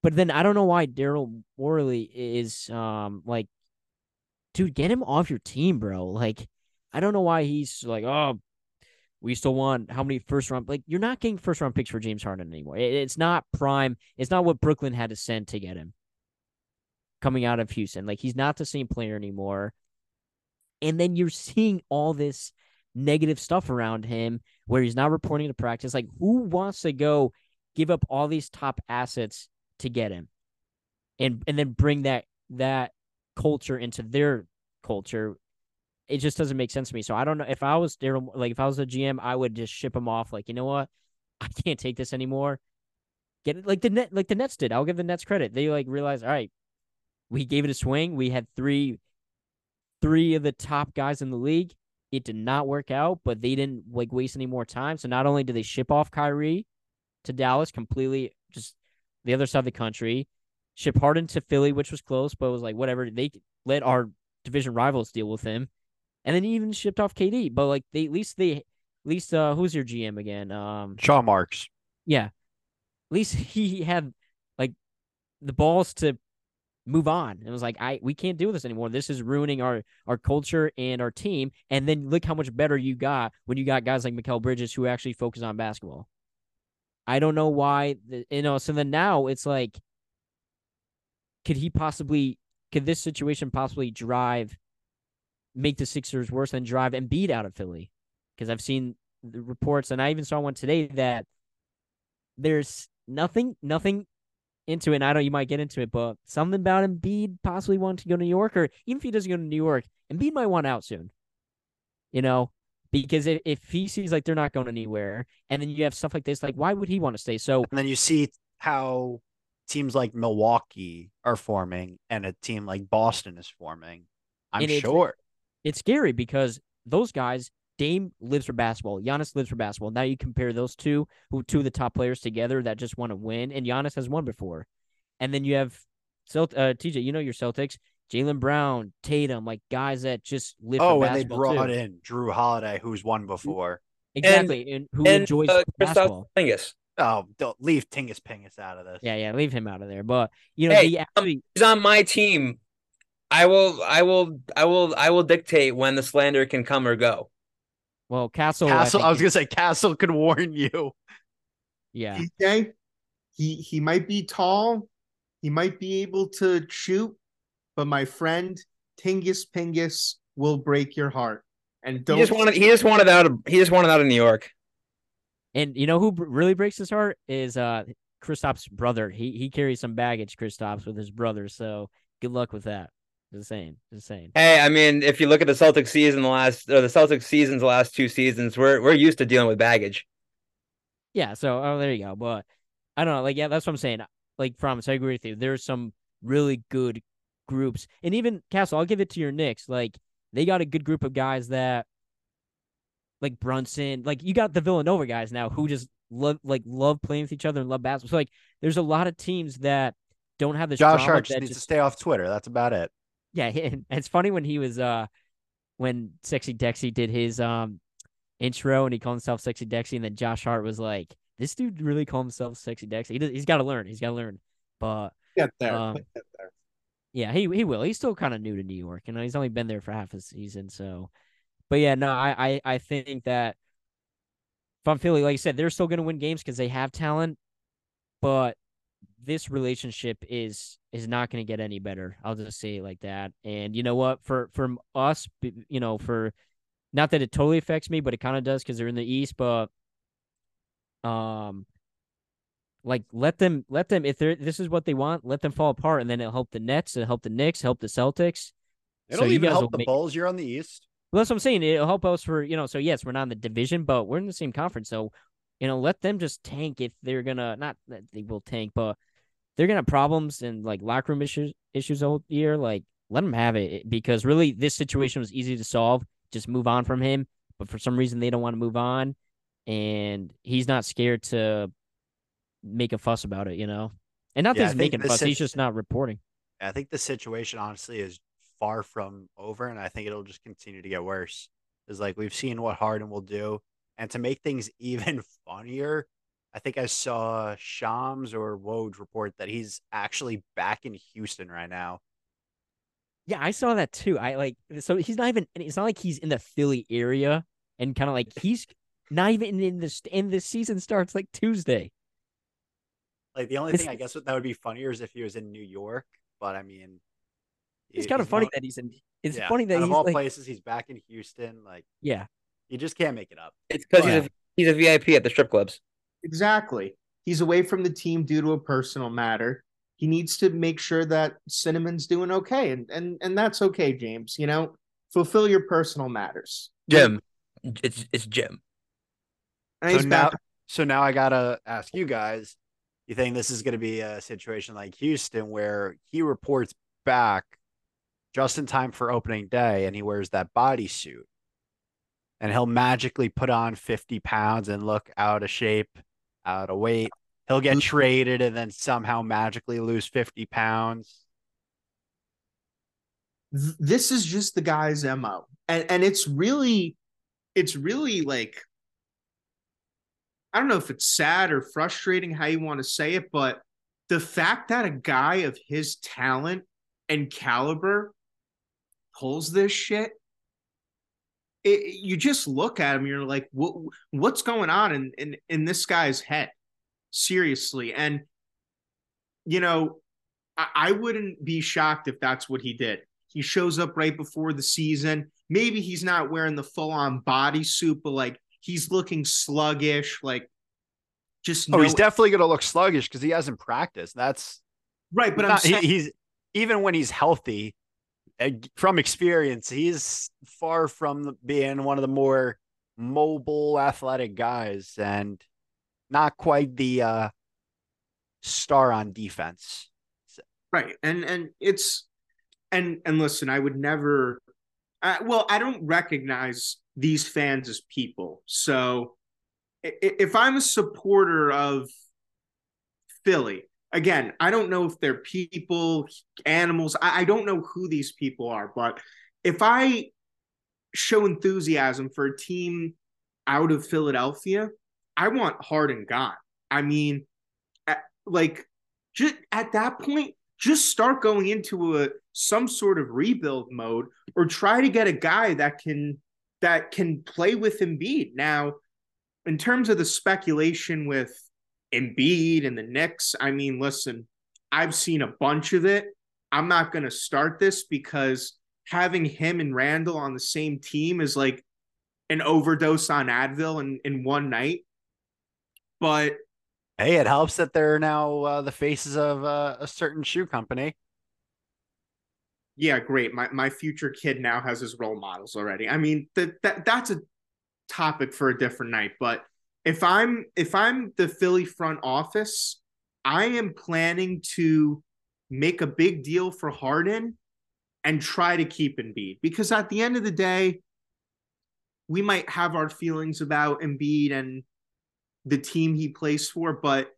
but then I don't know why Daryl Morey is um like, dude, get him off your team, bro. Like, I don't know why he's like, oh, we still want how many first round like you're not getting first round picks for James Harden anymore. It- it's not prime. It's not what Brooklyn had to send to get him coming out of Houston. Like he's not the same player anymore. And then you're seeing all this negative stuff around him where he's not reporting to practice. Like who wants to go give up all these top assets to get him? And and then bring that that culture into their culture it just doesn't make sense to me. So I don't know if I was Daryl, like if I was a GM, I would just ship him off. Like you know what, I can't take this anymore. Get it like the net, like the Nets did. I'll give the Nets credit. They like realized, all right, we gave it a swing. We had three, three of the top guys in the league. it did not work out, but they didn't like waste any more time. So not only did they ship off Kyrie to Dallas completely, just the other side of the country, ship Harden to Philly, which was close, but was like whatever. They let our division rivals deal with him, and then he even shipped off KD. But like they at least they at least uh who's your GM again? Um, Sean Marks. yeah, at least he had like the balls to move on. It was like I we can't do this anymore. This is ruining our our culture and our team. And then look how much better you got when you got guys like Mikal Bridges who actually focus on basketball. I don't know why, the, you know. So then now it's like, could he possibly? Could this situation possibly drive, make the Sixers worse than drive Embiid out of Philly? Because I've seen the reports, and I even saw one today that there's nothing, nothing into it. And I know you might get into it, but something about Embiid possibly wanting to go to New York, or even if he doesn't go to New York, Embiid might want out soon. You know, because if, if he sees like they're not going anywhere, and then you have stuff like this, like why would he want to stay? So And then you see how teams like Milwaukee are forming and a team like Boston is forming. I'm sure. It's scary because those guys, Dame lives for basketball, Giannis lives for basketball. Now you compare those two, who two of the top players together that just want to win, and Giannis has won before, and then you have Celt- uh, TJ, you know your Celtics, Jaylen Brown, Tatum, like guys that just live Oh, for and they brought too. in Jrue Holiday, who's won before. exactly, and, who and enjoys uh, basketball. Kristaps Porzingis. Oh, don't leave Tingus Pingus out of this. Yeah, yeah, leave him out of there. But you know, Hey, he actually He's on my team. I will, I will, I will, I will dictate when the slander can come or go. well, Castle, Castle, I, I was gonna say Castle could warn you. yeah, TJ, he he might be tall, he might be able to shoot, but my friend Tingus Pingus will break your heart. And He don't just wanted, he just wanted out of, he just wanted out of New York. and you know who really breaks his heart is uh Kristaps' brother. He he carries some baggage, Kristaps, with his brother. So good luck with that. Just saying, just saying. Hey, I mean, if you look at the Celtics season, the last or the Celtics seasons, the last two seasons, we're we're used to dealing with baggage. Yeah, so oh there you go. But I don't know, like yeah, that's what I'm saying. Like promise, I agree with you. There's some really good groups. And even Castle, I'll give it to your Knicks. Like they got a good group of guys that like Brunson, like you got the Villanova guys now who just love like love playing with each other and love basketball. So like there's a lot of teams that don't have this Josh Hart just needs just to stay off Twitter. That's about it. Yeah, and it's funny when he was uh when Sexy Dexy did his um intro and he called himself Sexy Dexy, and then Josh Hart was like, "This dude really called himself Sexy Dexy. He does, he's got to learn. He's got to learn." But get there. Um, get there. yeah, he he will. He's still kind of new to New York, you know. He's only been there for half a season, so. But yeah, no, I I, I think that if I'm feeling like you said, they're still going to win games because they have talent, but this relationship is is not going to get any better. I'll just say it like that. And you know what? For for us, you know, for not that it totally affects me, but it kind of does because they're in the East. But um, like let them let them if they're this is what they want, let them fall apart, and then it'll help the Nets, it'll help the Knicks, help the Celtics. It'll you even help the make- Bulls. You're on the East. Well, that's what I'm saying. It'll help us for you know. So yes, we're not in the division, but we're in the same conference. So you know, let them just tank if they're gonna not that they will tank, but they're gonna have problems and like locker room issues issues all year. Like let them have it because really this situation was easy to solve. Just move on from him. But for some reason they don't want to move on, and he's not scared to make a fuss about it. You know, and not Yeah, that he's making fuss. He's just not reporting. I think the situation honestly is far from over, and I think it'll just continue to get worse. Is like we've seen what Harden will do, and to make things even funnier, I think I saw Shams or Woj report that he's actually back in Houston right now. Yeah, I saw that too. I like so he's not even. It's not like he's in the Philly area and kind of like he's not even in this. And the season starts like Tuesday. Like the only It's- thing I guess that would be funnier is if he was in New York, but I mean, It's he- kind of funny known- that he's in. It's yeah, funny that out he's of all like, places he's back in Houston. Like yeah, you just can't make it up. It's because he's a he's a VIP at the strip clubs. Exactly. He's away from the team due to a personal matter. He needs to make sure that Cinnamon's doing okay, and and and that's okay, James. You know, fulfill your personal matters. Jim, it's it's Jim. And So now, back. so now I gotta ask you guys: You think this is gonna be a situation like Houston where he reports back just in time for opening day, and he wears that bodysuit? and he'll magically put on 50 pounds and look out of shape, out of weight. He'll get mm-hmm. traded and then somehow magically lose 50 pounds. This is just the guy's MO. And and it's really it's really like I don't know if it's sad or frustrating how you want to say it, but the fact that a guy of his talent and caliber pulls this shit, it, you just look at him, you're like, what what's going on in, in in this guy's head? Seriously. And you know, I, I wouldn't be shocked if that's what he did. He shows up right before the season. Maybe he's not wearing the full-on bodysuit, but like he's looking sluggish, like just Oh, he's definitely going to look sluggish because he hasn't practiced. That's right. But I'm not, he- he's even when he's healthy, from experience, he's far from being one of the more mobile, athletic guys, and not quite the uh, star on defense. right and and it's and and listen i would never uh, well i don't recognize these fans as people so if i'm a supporter of philly again i don't know if they're people animals I, I don't know who these people are but if i show enthusiasm for a team out of philadelphia i want harden gone i mean at- like just at that point just start going into a some sort of rebuild mode or try to get a guy that can that can play with Embiid. Now, in terms of the speculation with Embiid and the Knicks, I mean, listen, I've seen a bunch of it. I'm not going to start this because having him and Randle on the same team is like an overdose on Advil in, in one night. But Hey, it helps that they're now uh, the faces of uh, a certain shoe company. yeah, great. My my future kid now has his role models already. I mean, that that that's a topic for a different night. But if I'm if I'm the Philly front office, I am planning to make a big deal for Harden and try to keep Embiid because at the end of the day, we might have our feelings about Embiid and the team he plays for, but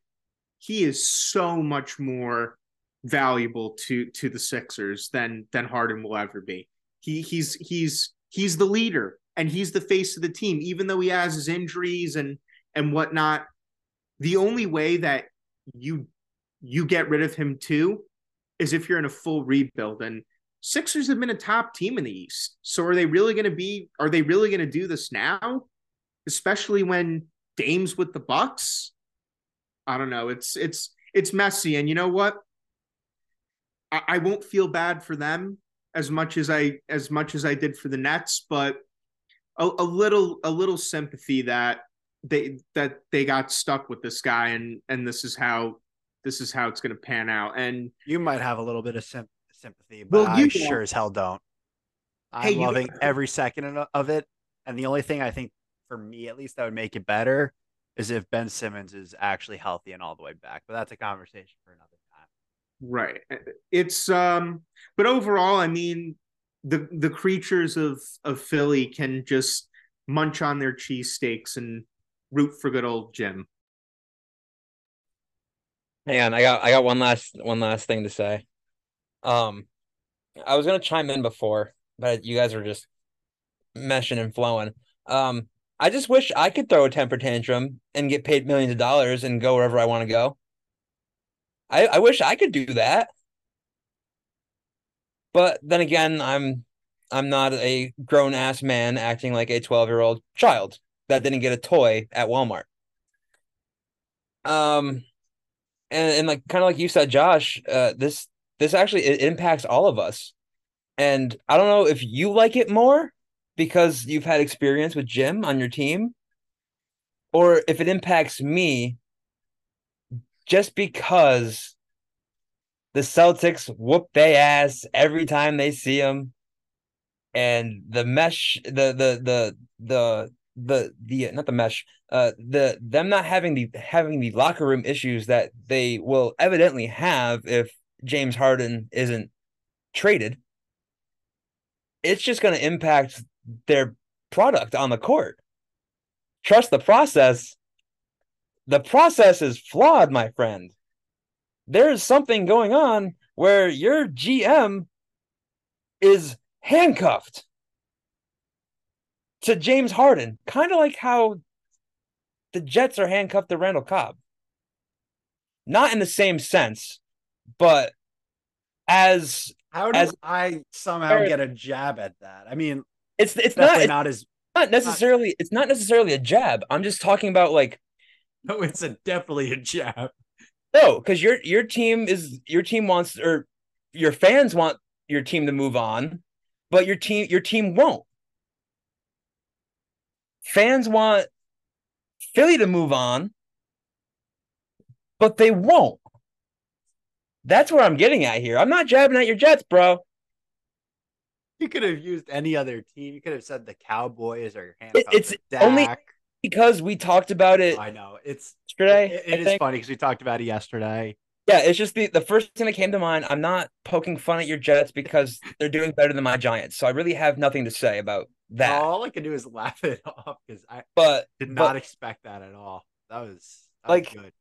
he is so much more valuable to to the Sixers than than Harden will ever be. He he's he's he's the leader and he's the face of the team, even though he has his injuries and and whatnot. The only way that you you get rid of him too is if you're in a full rebuild. And Sixers have been a top team in the East. So are they really going to be? Are they really going to do this now? Especially when Dame's with the Bucks. I don't know. It's it's it's messy, and you know what? I, I won't feel bad for them as much as I as much as I did for the Nets, but a, a little a little sympathy that they that they got stuck with this guy, and and this is how this is how it's going to pan out. And You might have a little bit of sym- sympathy, but Well, you I don't. sure as hell don't. I'm you- loving every second of- of it. And the only thing I think, for me at least, that would make it better is if Ben Simmons is actually healthy and all the way back. But that's a conversation for another time. Right. It's um but overall, I mean, the the creatures of of Philly can just munch on their cheesesteaks and root for good old Jim. Hang on, I got I got one last one last thing to say. Um, I was gonna chime in before, but you guys were just meshing and flowing. Um, I just wish I could throw a temper tantrum and get paid millions of dollars and go wherever I want to go. I I wish I could do that. But then again, I'm I'm not a grown ass man acting like a 12 year old child that didn't get a toy at Walmart. Um, and and like kind of like you said, Josh, uh, this this actually it impacts all of us. And I don't know if you like it more because you've had experience with Jim on your team, or if it impacts me just because the Celtics whoop their ass every time they see him, and the mesh, the the the the the the not the mesh, uh, the them not having the having the locker room issues that they will evidently have if James Harden isn't traded. It's just going to impact their product on the court. Trust the process. The process is flawed, my friend. There's something going on where your GM is handcuffed to James Harden, kind of like how the Jets are handcuffed to Randall Cobb. Not in the same sense, but as How do As- I somehow get a jab at that? I mean, it's it's not it's not as not necessarily it's not necessarily a jab. I'm just talking about like no, it's a definitely a jab. no, because your your team is your team wants or your fans want your team to move on, but your team your team won't. Fans want Philly to move on, but they won't. That's where I'm getting at here. I'm not jabbing at your Jets, bro. You could have used any other team. You could have said the Cowboys or handcuffed it's only- Because we talked about it I know it's yesterday. it- it is think. funny because we talked about it yesterday. Yeah, it's just the the first thing that came to mind. I'm not poking fun at your Jets because they're doing better than my Giants, so I really have nothing to say about that. All I can do is laugh it off because I But did but- not expect that at all. That was that Like- was good.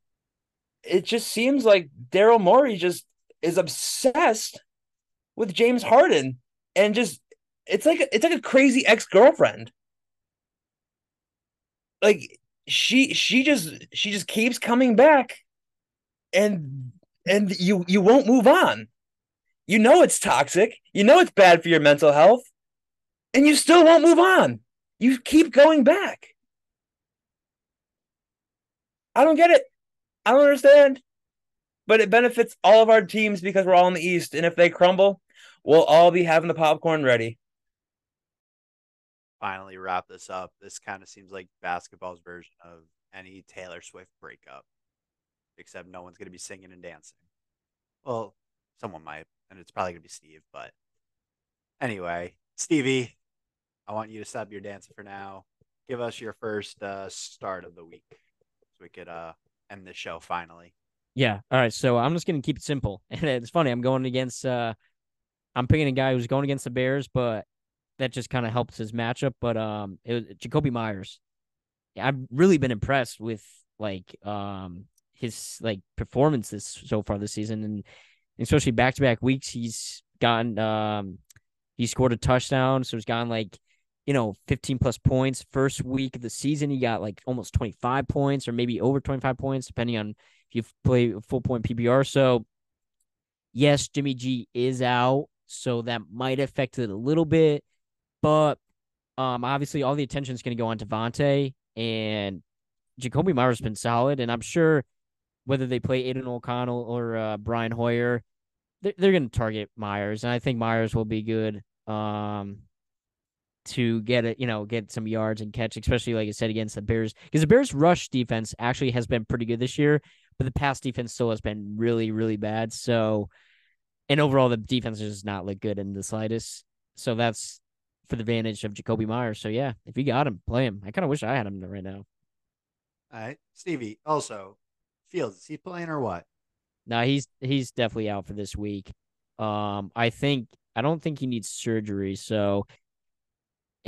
it just seems like Daryl Morey just is obsessed with James Harden, and just it's like a, it's like a crazy ex girlfriend. Like she she just she just keeps coming back, and and you you won't move on. You know it's toxic. You know it's bad for your mental health, and you still won't move on. You keep going back. I don't get it. I don't understand. But it benefits all of our teams because we're all in the East. And if they crumble, we'll all be having the popcorn ready. Finally, wrap this up. This kind of seems like basketball's version of any Taylor Swift breakup, except no one's gonna be singing and dancing. Well, someone might, and it's probably gonna be Steve. But anyway, Stevie, I want you to stop your dancing for now. Give us your first uh, start of the week, so we could uh, end the show finally. Yeah. All right. So I'm just gonna keep it simple. And it's funny. I'm going against. uh I'm picking a guy who's going against the Bears, but that just kind of helps his matchup. But um, it was Jakobi Meyers. I've really been impressed with like um his like performances so far this season, and especially back to back weeks. He's gotten um he scored a touchdown, so he's gotten like you know 15 plus points. First week of the season, he got like almost 25 points or maybe over 25 points, depending on if you play full point PPR. So, yes, Jimmy G is out, so that might affect it a little bit. But um, obviously, all the attention is going to go on Davante, and Jakobi Meyers has been solid. And I'm sure whether they play Aidan O'Connell or uh, Brian Hoyer, they're, they're going to target Meyers. And I think Meyers will be good um, to get it, you know, get some yards and catch, especially like I said against the Bears, because the Bears' rush defense actually has been pretty good this year but the pass defense still has been really, really bad. So, and overall, the defense does not look good in the slightest. So that's for the advantage of Jakobi Meyers. So yeah, if you got him, play him. I kind of wish I had him right now. All right, Stevie. Also, Fields is he playing or what? No, he's he's definitely out for this week. Um, I think I don't think he needs surgery. So,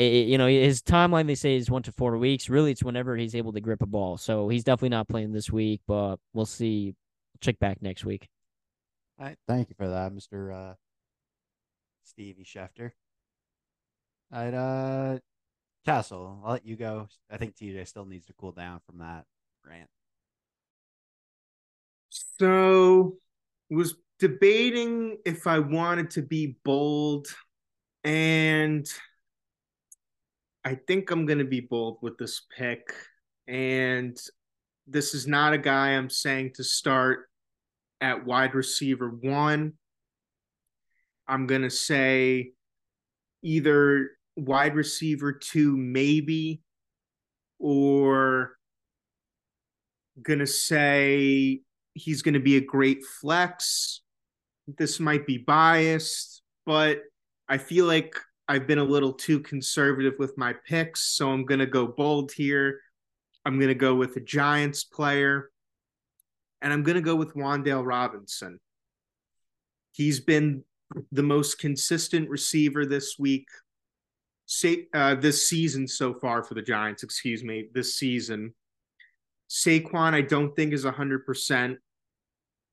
it, it- you know, his timeline they say is one to four weeks. Really, it's whenever he's able to grip a ball. So he's definitely not playing this week, but we'll see. Check back next week. All right, thank you for that, Mister uh, Stevie Schefter. All right, uh, Castle, I'll let you go. I think TJ still needs to cool down from that rant. So was debating if I wanted to be bold and I think I'm going to be bold with this pick and this is not a guy I'm saying to start at wide receiver 1. I'm going to say either wide receiver 2 maybe or going to say he's going to be a great flex. This might be biased, but I feel like I've been a little too conservative with my picks, so I'm going to go bold here. I'm going to go with a Giants player, and I'm going to go with Wan'Dale Robinson. He's been the most consistent receiver this week. Uh, this season so far for the Giants, excuse me, this season. Saquon, I don't think is hundred percent.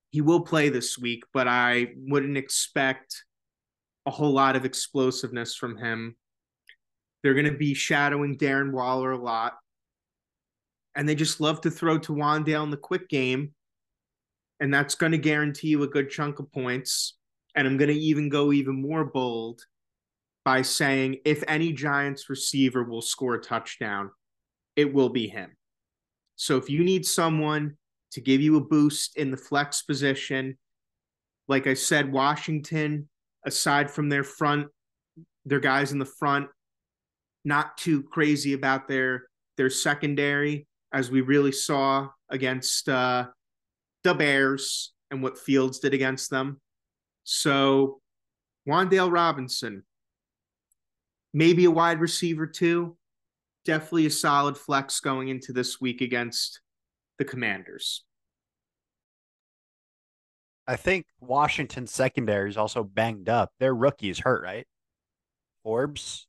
He will play this week, but I wouldn't expect a whole lot of explosiveness from him. They're going to be shadowing Darren Waller a lot. And they just love to throw to Wan'Dale in the quick game. And that's going to guarantee you a good chunk of points. And I'm going to even go even more bold by saying if any Giants receiver will score a touchdown, it will be him. So if you need someone to give you a boost in the flex position, like I said, Washington, aside from their front, their guys in the front, not too crazy about their their secondary, as we really saw against uh, the Bears and what Fields did against them. So, Wan'Dale Robinson, maybe a wide receiver too. Definitely a solid flex going into this week against the Commanders. I think Washington's secondary is also banged up. Their rookie is hurt, right? Forbes.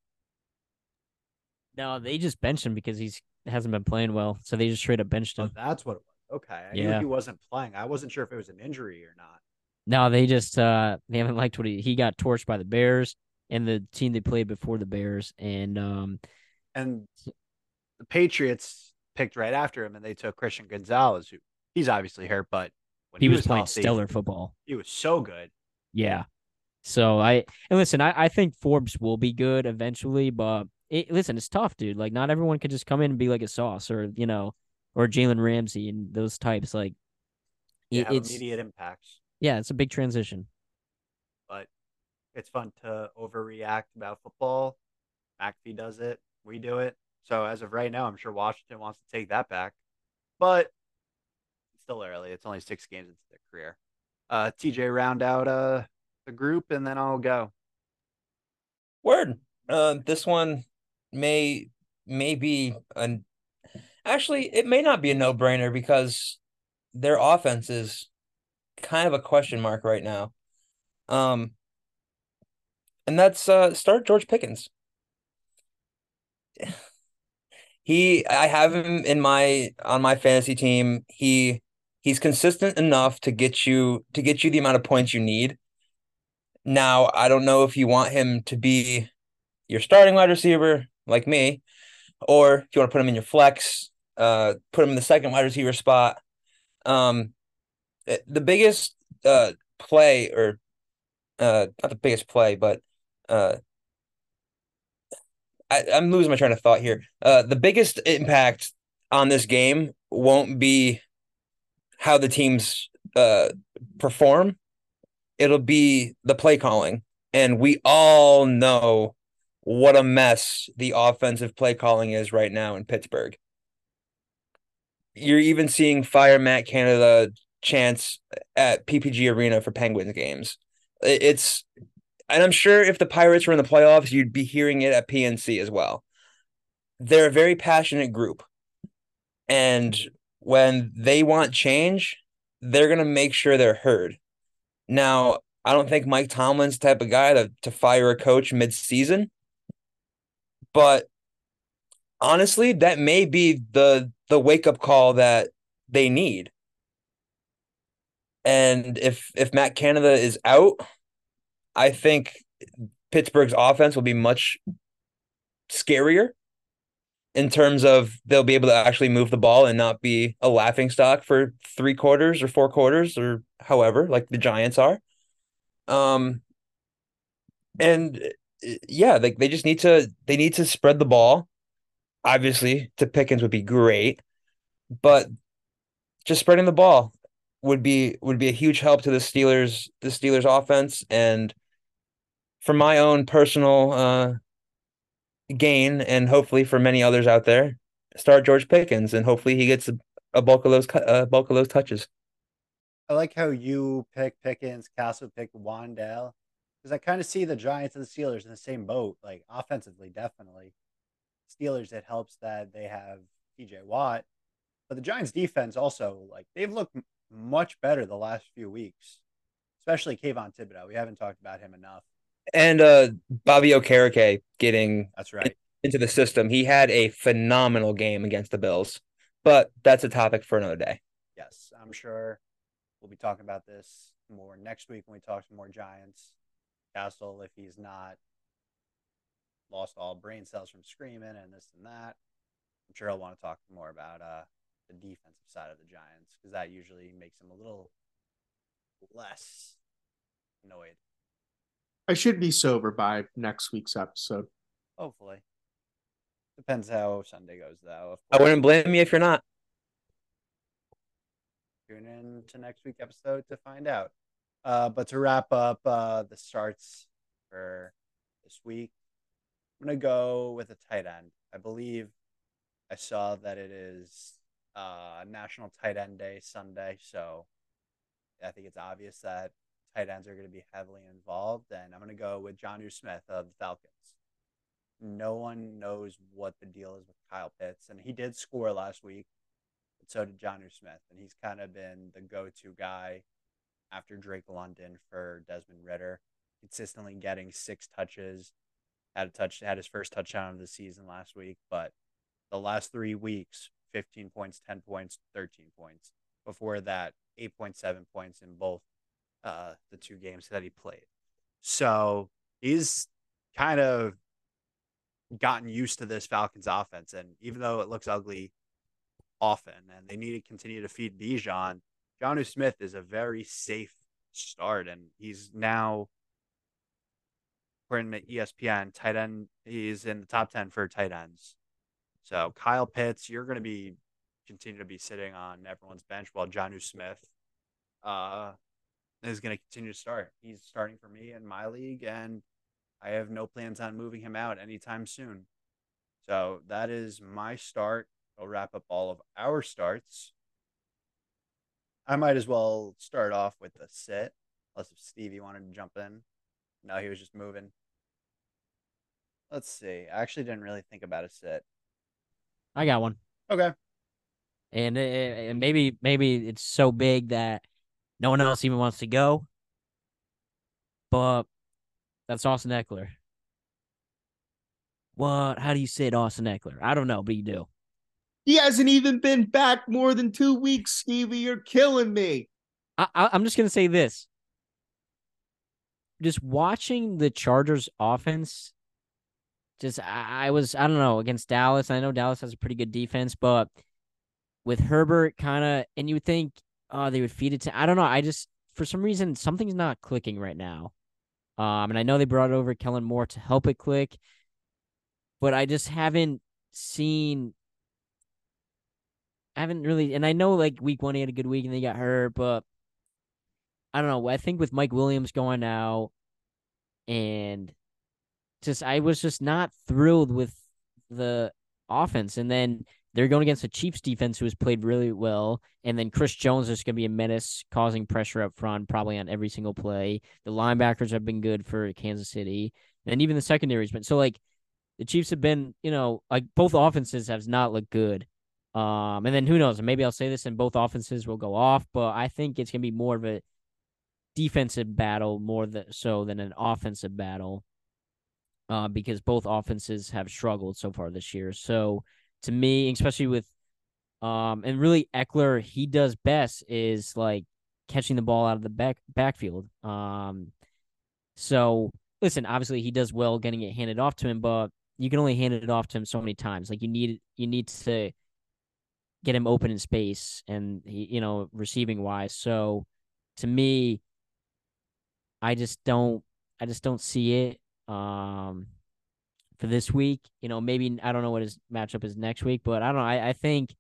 No, they just benched him because he's hasn't been playing well. So they just straight up benched Oh, him. that's what it was. Okay. I knew Yeah. he wasn't playing. I wasn't sure if it was an injury or not. No, they just uh they haven't liked what he he got torched by the Bears and the team they played before the Bears. And um And the Patriots picked right after him and they took Christian Gonzalez, who he's obviously hurt, but when he, was, playing healthy, stellar football. He was so good. Yeah. So I and listen, I, I think Forbes will be good eventually, but it, listen, it's tough, dude. Like not everyone can just come in and be like a sauce or you know, or Jalen Ramsey and those types. Like it, have it's immediate impacts. yeah, it's a big transition. but it's fun to overreact about football. McAfee does it. We do it. So as of right now, I'm sure Washington wants to take that back, but still early. It's only six games into their career. Uh, TJ, round out uh the group, and then I'll go. Word. Uh, this one may may be an actually it may not be a no brainer because their offense is kind of a question mark right now. Um, and that's uh start George Pickens. He I have him in my on my fantasy team. He he's consistent enough to get you to get you the amount of points you need. Now, I don't know if you want him to be your starting wide receiver like me, or if you want to put him in your flex, uh, put him in the second wide receiver spot. Um, eh, the biggest uh play or uh not the biggest play, but uh I, I'm losing my train of thought here. Uh the biggest impact on this game won't be how the teams uh perform. It'll be the play calling. And we all know what a mess the offensive play calling is right now in Pittsburgh. You're even seeing Fire Matt Canada chance at PPG Arena for Penguins games. It's and I'm sure if the Pirates were in the playoffs, you'd be hearing it at PNC as well. They're a very passionate group. And when they want change, they're going to make sure they're heard. Now, I don't think Mike Tomlin's type of guy to, to fire a coach mid-season, but honestly, that may be the the wake-up call that they need. And if if Matt Canada is out, I think Pittsburgh's offense will be much scarier in terms of they'll be able to actually move the ball and not be a laughing stock for three quarters or four quarters or however, like the Giants are. Um and uh, yeah, like they just need to they need to spread the ball. Obviously, to Pickens would be great, but just spreading the ball would be would be a huge help to the Steelers the Steelers offense and for my own personal uh gain and hopefully for many others out there start George Pickens and hopefully he gets a, a bulk of those uh, bulk of those touches. I like how you pick Pickens, Castle picked Wan'Dale, because I kind of see the Giants and the Steelers in the same boat. Like offensively, definitely. Steelers, it helps that they have TJ Watt, but the Giants' defense also like they've looked much better the last few weeks, especially Kayvon Thibodeaux. We haven't talked about him enough. And uh Bobby Okereke getting That's right. into the system. He had a phenomenal game against the Bills. But that's a topic for another day. Yes, I'm sure we'll be talking about this more next week when we talk to more Giants. Castle, if he's not lost all brain cells from screaming and this and that, I'm sure he'll want to talk more about uh, the defensive side of the Giants because that usually makes him a little less annoyed. I should be sober by next week's episode. Hopefully. Depends how Sunday goes, though. Of I wouldn't blame you if you're not. tune in to next week episode to find out. Uh, but to wrap up uh, the starts for this week, I'm gonna go with a tight end. I believe I saw that it is uh, National Tight End Day Sunday, so I think it's obvious that tight ends are going to be heavily involved. And I'm gonna go with Jonnu Smith of the Falcons. No one knows what the deal is with Kyle Pitts, and he did score last week but so did Jonnu Smith, and he's kind of been the go-to guy after Drake London for Desmond Ridder, consistently getting six touches. Had a touch, had his first touchdown of the season last week, but the last three weeks, 15 points, 10 points, 13 points. Before that, 8.7 points in both uh, the two games that he played. So he's kind of gotten used to this Falcons offense, and even though it looks ugly often, and they need to continue to feed Bijan. Jonnu Smith is a very safe start, and he's now, according to ESPN, tight end. He's in the top ten for tight ends. So Kyle Pitts, you're going to be continue to be sitting on everyone's bench while Jonnu Smith, uh, is going to continue to start. He's starting for me in my league, and I have no plans on moving him out anytime soon. So that is my start I'll wrap up all of our starts. I might as well start off with a sit, unless if Stevie wanted to jump in. No, he was just moving. Let's see. I actually didn't really think about a sit. I got one. Okay. and uh, and maybe maybe it's so big that no one else even wants to go. But that's Austin Ekeler. What? How do you sit Austin Ekeler? I don't know, but you do. He hasn't even been back more than two weeks, Stevie. You're killing me. I, I I'm just gonna say this. Just watching the Chargers offense, just I, I was I don't know against Dallas. I know Dallas has a pretty good defense, but with Herbert kind of, and you would think, oh, they would feed it to. I don't know. I just for some reason something's not clicking right now. Um, and I know they brought over Kellen Moore to help it click, but I just haven't seen. I haven't really, and I know like week one he had a good week and they got hurt, but I don't know. I think with Mike Williams going out, and just I was just not thrilled with the offense, and then they're going against the Chiefs defense who has played really well, and then Chris Jones is going to be a menace, causing pressure up front, probably on every single play. The linebackers have been good for Kansas City, and even the secondary's been so like the Chiefs have been, you know, like both offenses have not looked good. Um, and then who knows? Maybe I'll say this, and both offenses will go off, but I think it's gonna be more of a defensive battle more so than an offensive battle. Uh, because both offenses have struggled so far this year. So to me, especially with um and really Ekeler, he does best is like catching the ball out of the back backfield. Um so listen, obviously he does well getting it handed off to him, but you can only hand it off to him so many times. Like you need you need to get him open in space and he, you know, receiving wise. So to me, I just don't I just don't see it. Um for this week. You know, maybe I don't know what his matchup is next week, but I don't know. I, I think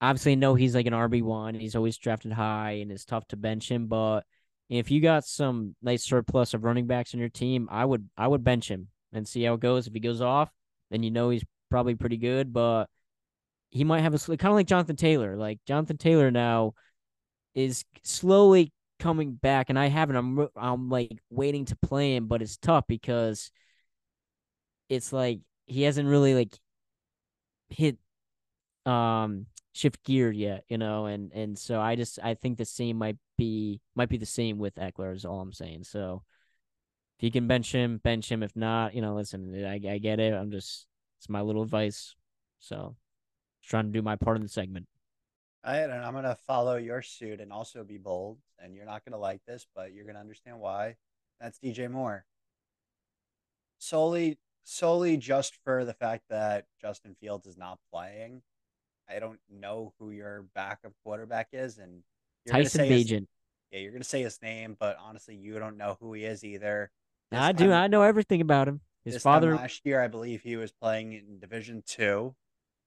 obviously know he's like an RB one. He's always drafted high and it's tough to bench him, but if you got some nice surplus of running backs in your team, I would I would bench him and see how it goes. If he goes off, then you know he's probably pretty good, but he might have a kind of like Jonathan Taylor. Like Jonathan Taylor now is slowly coming back, and I haven't. I'm I'm like waiting to play him, but it's tough because it's like he hasn't really like hit um shift gear yet, you know, and and so I just I think the same might be might be the same with Ekeler is all I'm saying. So If you can bench him, bench him. If not, you know, listen, I, I get it. I'm just it's my little advice. So just trying to do my part in the segment. All right, and I'm gonna follow your suit and also be bold. And you're not gonna like this, but you're gonna understand why. That's DJ Moore. Solely, solely just for the fact that Justin Fields is not playing. I don't know who your backup quarterback is, and you're Tyson say his- yeah, you're gonna say his name, but honestly, you don't know who he is either. This I do. time- I know everything about him. His father, last year, I believe he was playing in Division Two.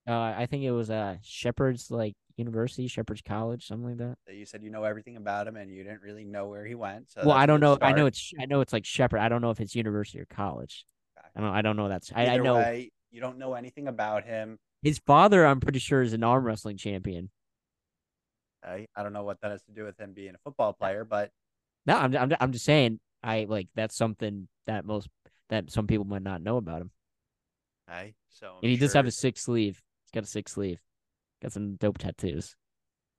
uh, I think it was uh Shepherd's like University, Shepherd's College, something like that. That you said you know everything about him, and you didn't really know where he went. So well, I don't know. I know it's I know it's like Shepherd. I don't know if it's university or college. Okay. I don't. I don't know. That's I, I know way, you don't know anything about him. his father. I'm pretty sure is an arm wrestling champion. I, I don't know what that has to do with him being a football player, but No, I'm I'm I'm just saying. I like that's something that most that some people might not know about him. I so I'm And he does have a six sleeve. He's got a six sleeve. Got some dope tattoos.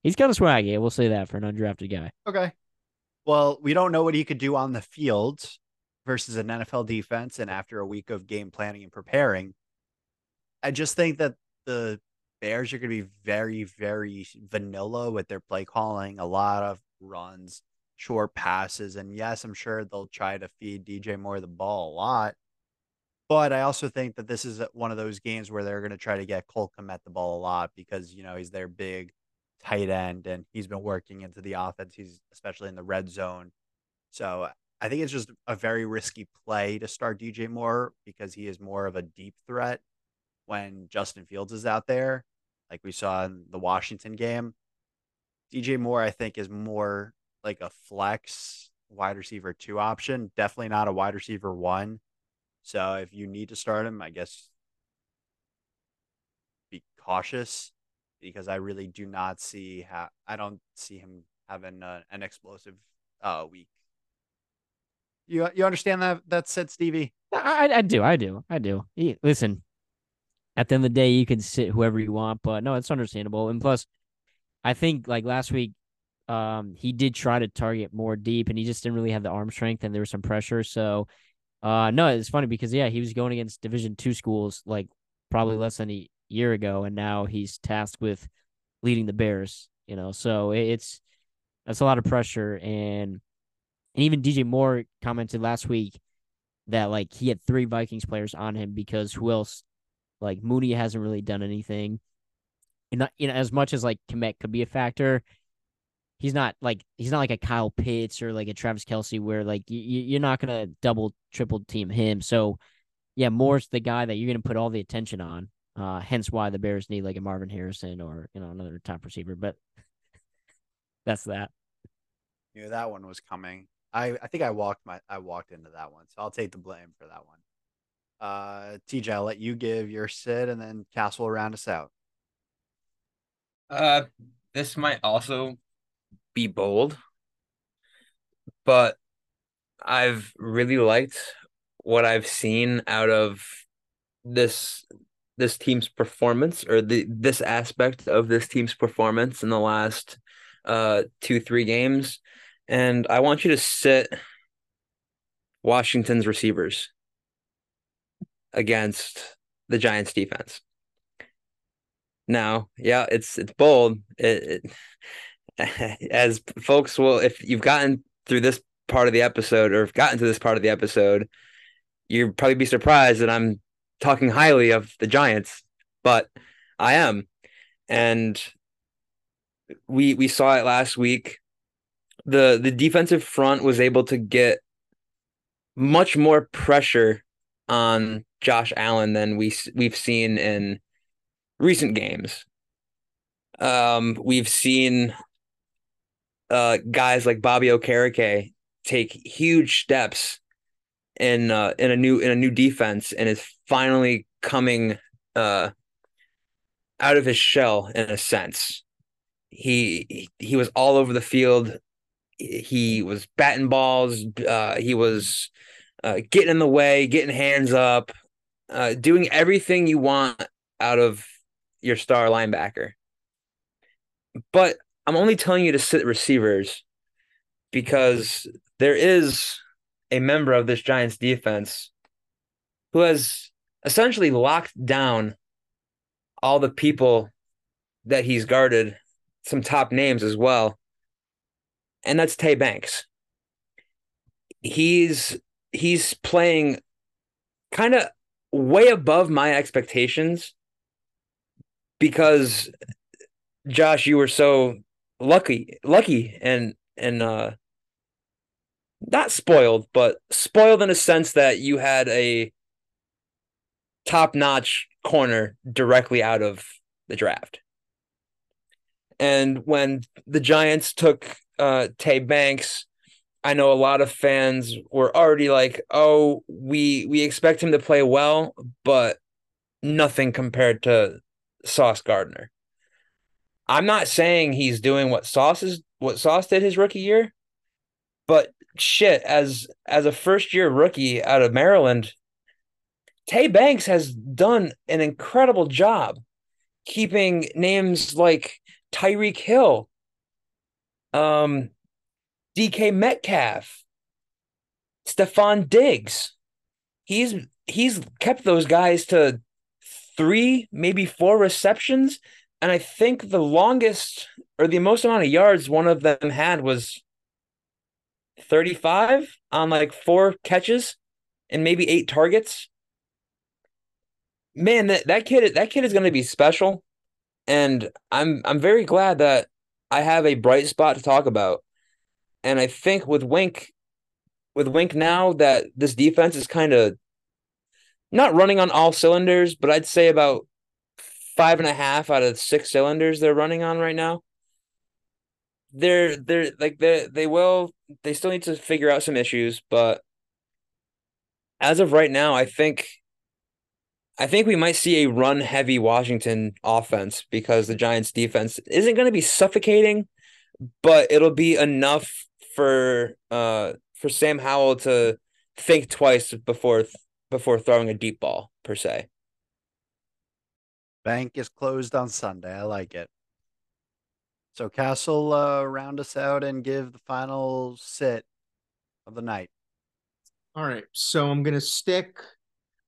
He's kind of swaggy. We'll say that for an undrafted guy. okay. Well, we don't know what he could do on the field versus an NFL defense, and after a week of game planning and preparing, I just think that the Bears are going to be very, very vanilla with their play calling. A lot of runs, short passes, and yes, I'm sure they'll try to feed DJ Moore the ball a lot. But I also think that this is one of those games where they're going to try to get Cole Kmet the ball a lot because you know he's their big tight end and he's been working into the offense. He's especially in the red zone. So I think it's just a very risky play to start DJ Moore because he is more of a deep threat when Justin Fields is out there, like we saw in the Washington game. DJ Moore, I think, is more like a flex wide receiver two option. Definitely not a wide receiver one. So if you need to start him, I guess be cautious because I really do not see how I don't see him having uh, an explosive uh week. You you understand that that said Stevie? I, I, do. I do. I do. Listen, at the end of the day, you can sit whoever you want, but no, it's understandable. And plus, I think like last week, um, he did try to target more deep, and he just didn't really have the arm strength, and there was some pressure. So, uh, no, it's funny because yeah, he was going against Division two schools like probably less than a year ago, and now he's tasked with leading the Bears. You know, so it, it's that's a lot of pressure, and and even DJ Moore commented last week that like he had three Vikings players on him because who else? Like Mooney hasn't really done anything. And not, you know, as much as like Kmet could be a factor, he's not like he's not like a Kyle Pitts or like a Travis Kelce where like you, you're not gonna double triple team him. So yeah, Moore's the guy that you're gonna put all the attention on. Uh, hence why the Bears need like a Marvin Harrison or you know another top receiver. But that's that. Knew that one was coming. I I think I walked my I walked into that one, so I'll take the blame for that one. Uh, TJ, I'll let you give your sit, and then Castle will round us out. Uh, this might also be bold, but I've really liked what I've seen out of this this team's performance or the this aspect of this team's performance in the last uh two three games and I want you to sit Washington's receivers against the Giants defense. Now, yeah, it's it's bold. It, it, as folks will, if you've gotten through this part of the episode or have gotten to this part of the episode, you'd probably be surprised that I'm talking highly of the Giants, but I am, and we we saw it last week. The The defensive front was able to get much more pressure on Josh Allen than we we've seen in recent games. Um, we've seen uh, guys like Bobby Okereke take huge steps in uh, in a new in a new defense and is finally coming uh, out of his shell in a sense. He he, he was all over the field. He was batting balls. Uh, he was uh, getting in the way, getting hands up, uh, doing everything you want out of your star linebacker. But I'm only telling you to sit receivers because there is a member of this Giants defense who has essentially locked down all the people that he's guarded, some top names as well. And that's Tay Banks. He's he's playing kind of way above my expectations because Josh, you were so lucky, lucky and and uh not spoiled, but spoiled in a sense that you had a top-notch corner directly out of the draft. And when the Giants took uh Tay Banks, I know a lot of fans were already like, "Oh, we we expect him to play well, but nothing compared to Sauce Gardner." I'm not saying he's doing what Sauce is what Sauce did his rookie year, but shit, as as a first year rookie out of Maryland, Tay Banks has done an incredible job keeping names like Tyreek Hill, um, DK Metcalf, Stefon Diggs. He's he's kept those guys to three, maybe four receptions. And I think the longest or the most amount of yards one of them had was 35 on like four catches and maybe eight targets. Man, that, that kid that kid is going to be special and I'm I'm very glad that I have a bright spot to talk about. And I think with Wink with Wink now that this defense is kind of not running on all cylinders, but I'd say about five and a half out of six cylinders they're running on right now. They're they're like they they will they still need to figure out some issues, but as of right now, I think I think we might see a run heavy Washington offense because the Giants defense isn't going to be suffocating, but it'll be enough for uh for Sam Howell to think twice before before throwing a deep ball per se. Bank is closed on Sunday. I like it. So Castle, uh, round us out and give the final sit of the night. All right. So I'm gonna stick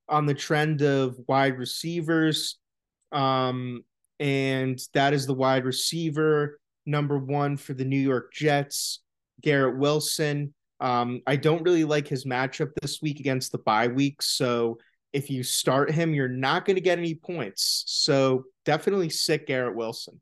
on the trend of wide receivers. Um, and that is the wide receiver number one for the New York Jets, Garrett Wilson. Um, I don't really like his matchup this week against the bye week. So if you start him, you're not going to get any points. So definitely sick Garrett Wilson.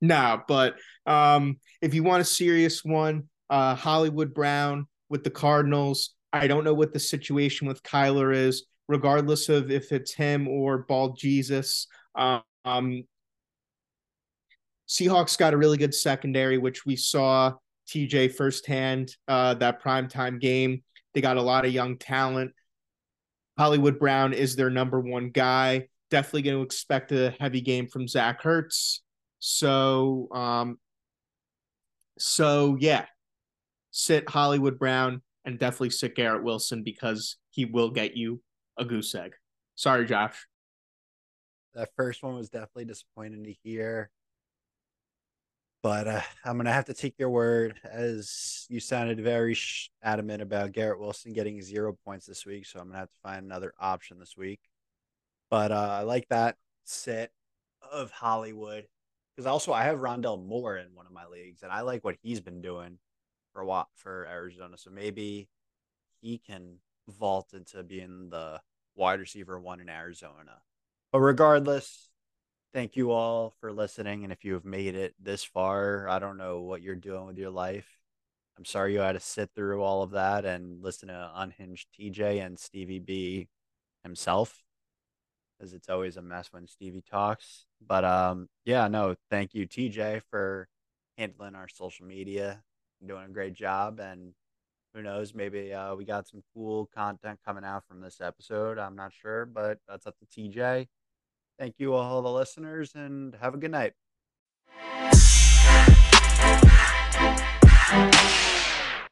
Nah, but um, if you want a serious one, uh, Hollywood Brown with the Cardinals. I don't know what the situation with Kyler is, regardless of if it's him or Bald Jesus. Um, Seahawks got a really good secondary, which we saw TJ firsthand uh, that primetime game. They got a lot of young talent. Hollywood Brown is their number one guy. Definitely going to expect a heavy game from Zach Ertz. So, um, so yeah, sit Hollywood Brown and definitely sit Garrett Wilson because he will get you a goose egg. Sorry, Josh. That first one was definitely disappointing to hear. But uh, I'm going to have to take your word as you sounded very adamant about Garrett Wilson getting zero points this week. So I'm going to have to find another option this week. But uh, I like that sit of Hollywood because also I have Rondale Moore in one of my leagues, and I like what he's been doing for a while for Arizona. So maybe he can vault into being the wide receiver one in Arizona. But regardless, thank you all for listening. And if you have made it this far, I don't know what you're doing with your life. I'm sorry you had to sit through all of that and listen to Unhinged TJ and Stevie B himself because it's always a mess when Stevie talks. But um, yeah, no, thank you, TJ, for handling our social media, doing a great job. And who knows, maybe uh, we got some cool content coming out from this episode. I'm not sure, but that's up to TJ. Thank you, all the listeners, and have a good night.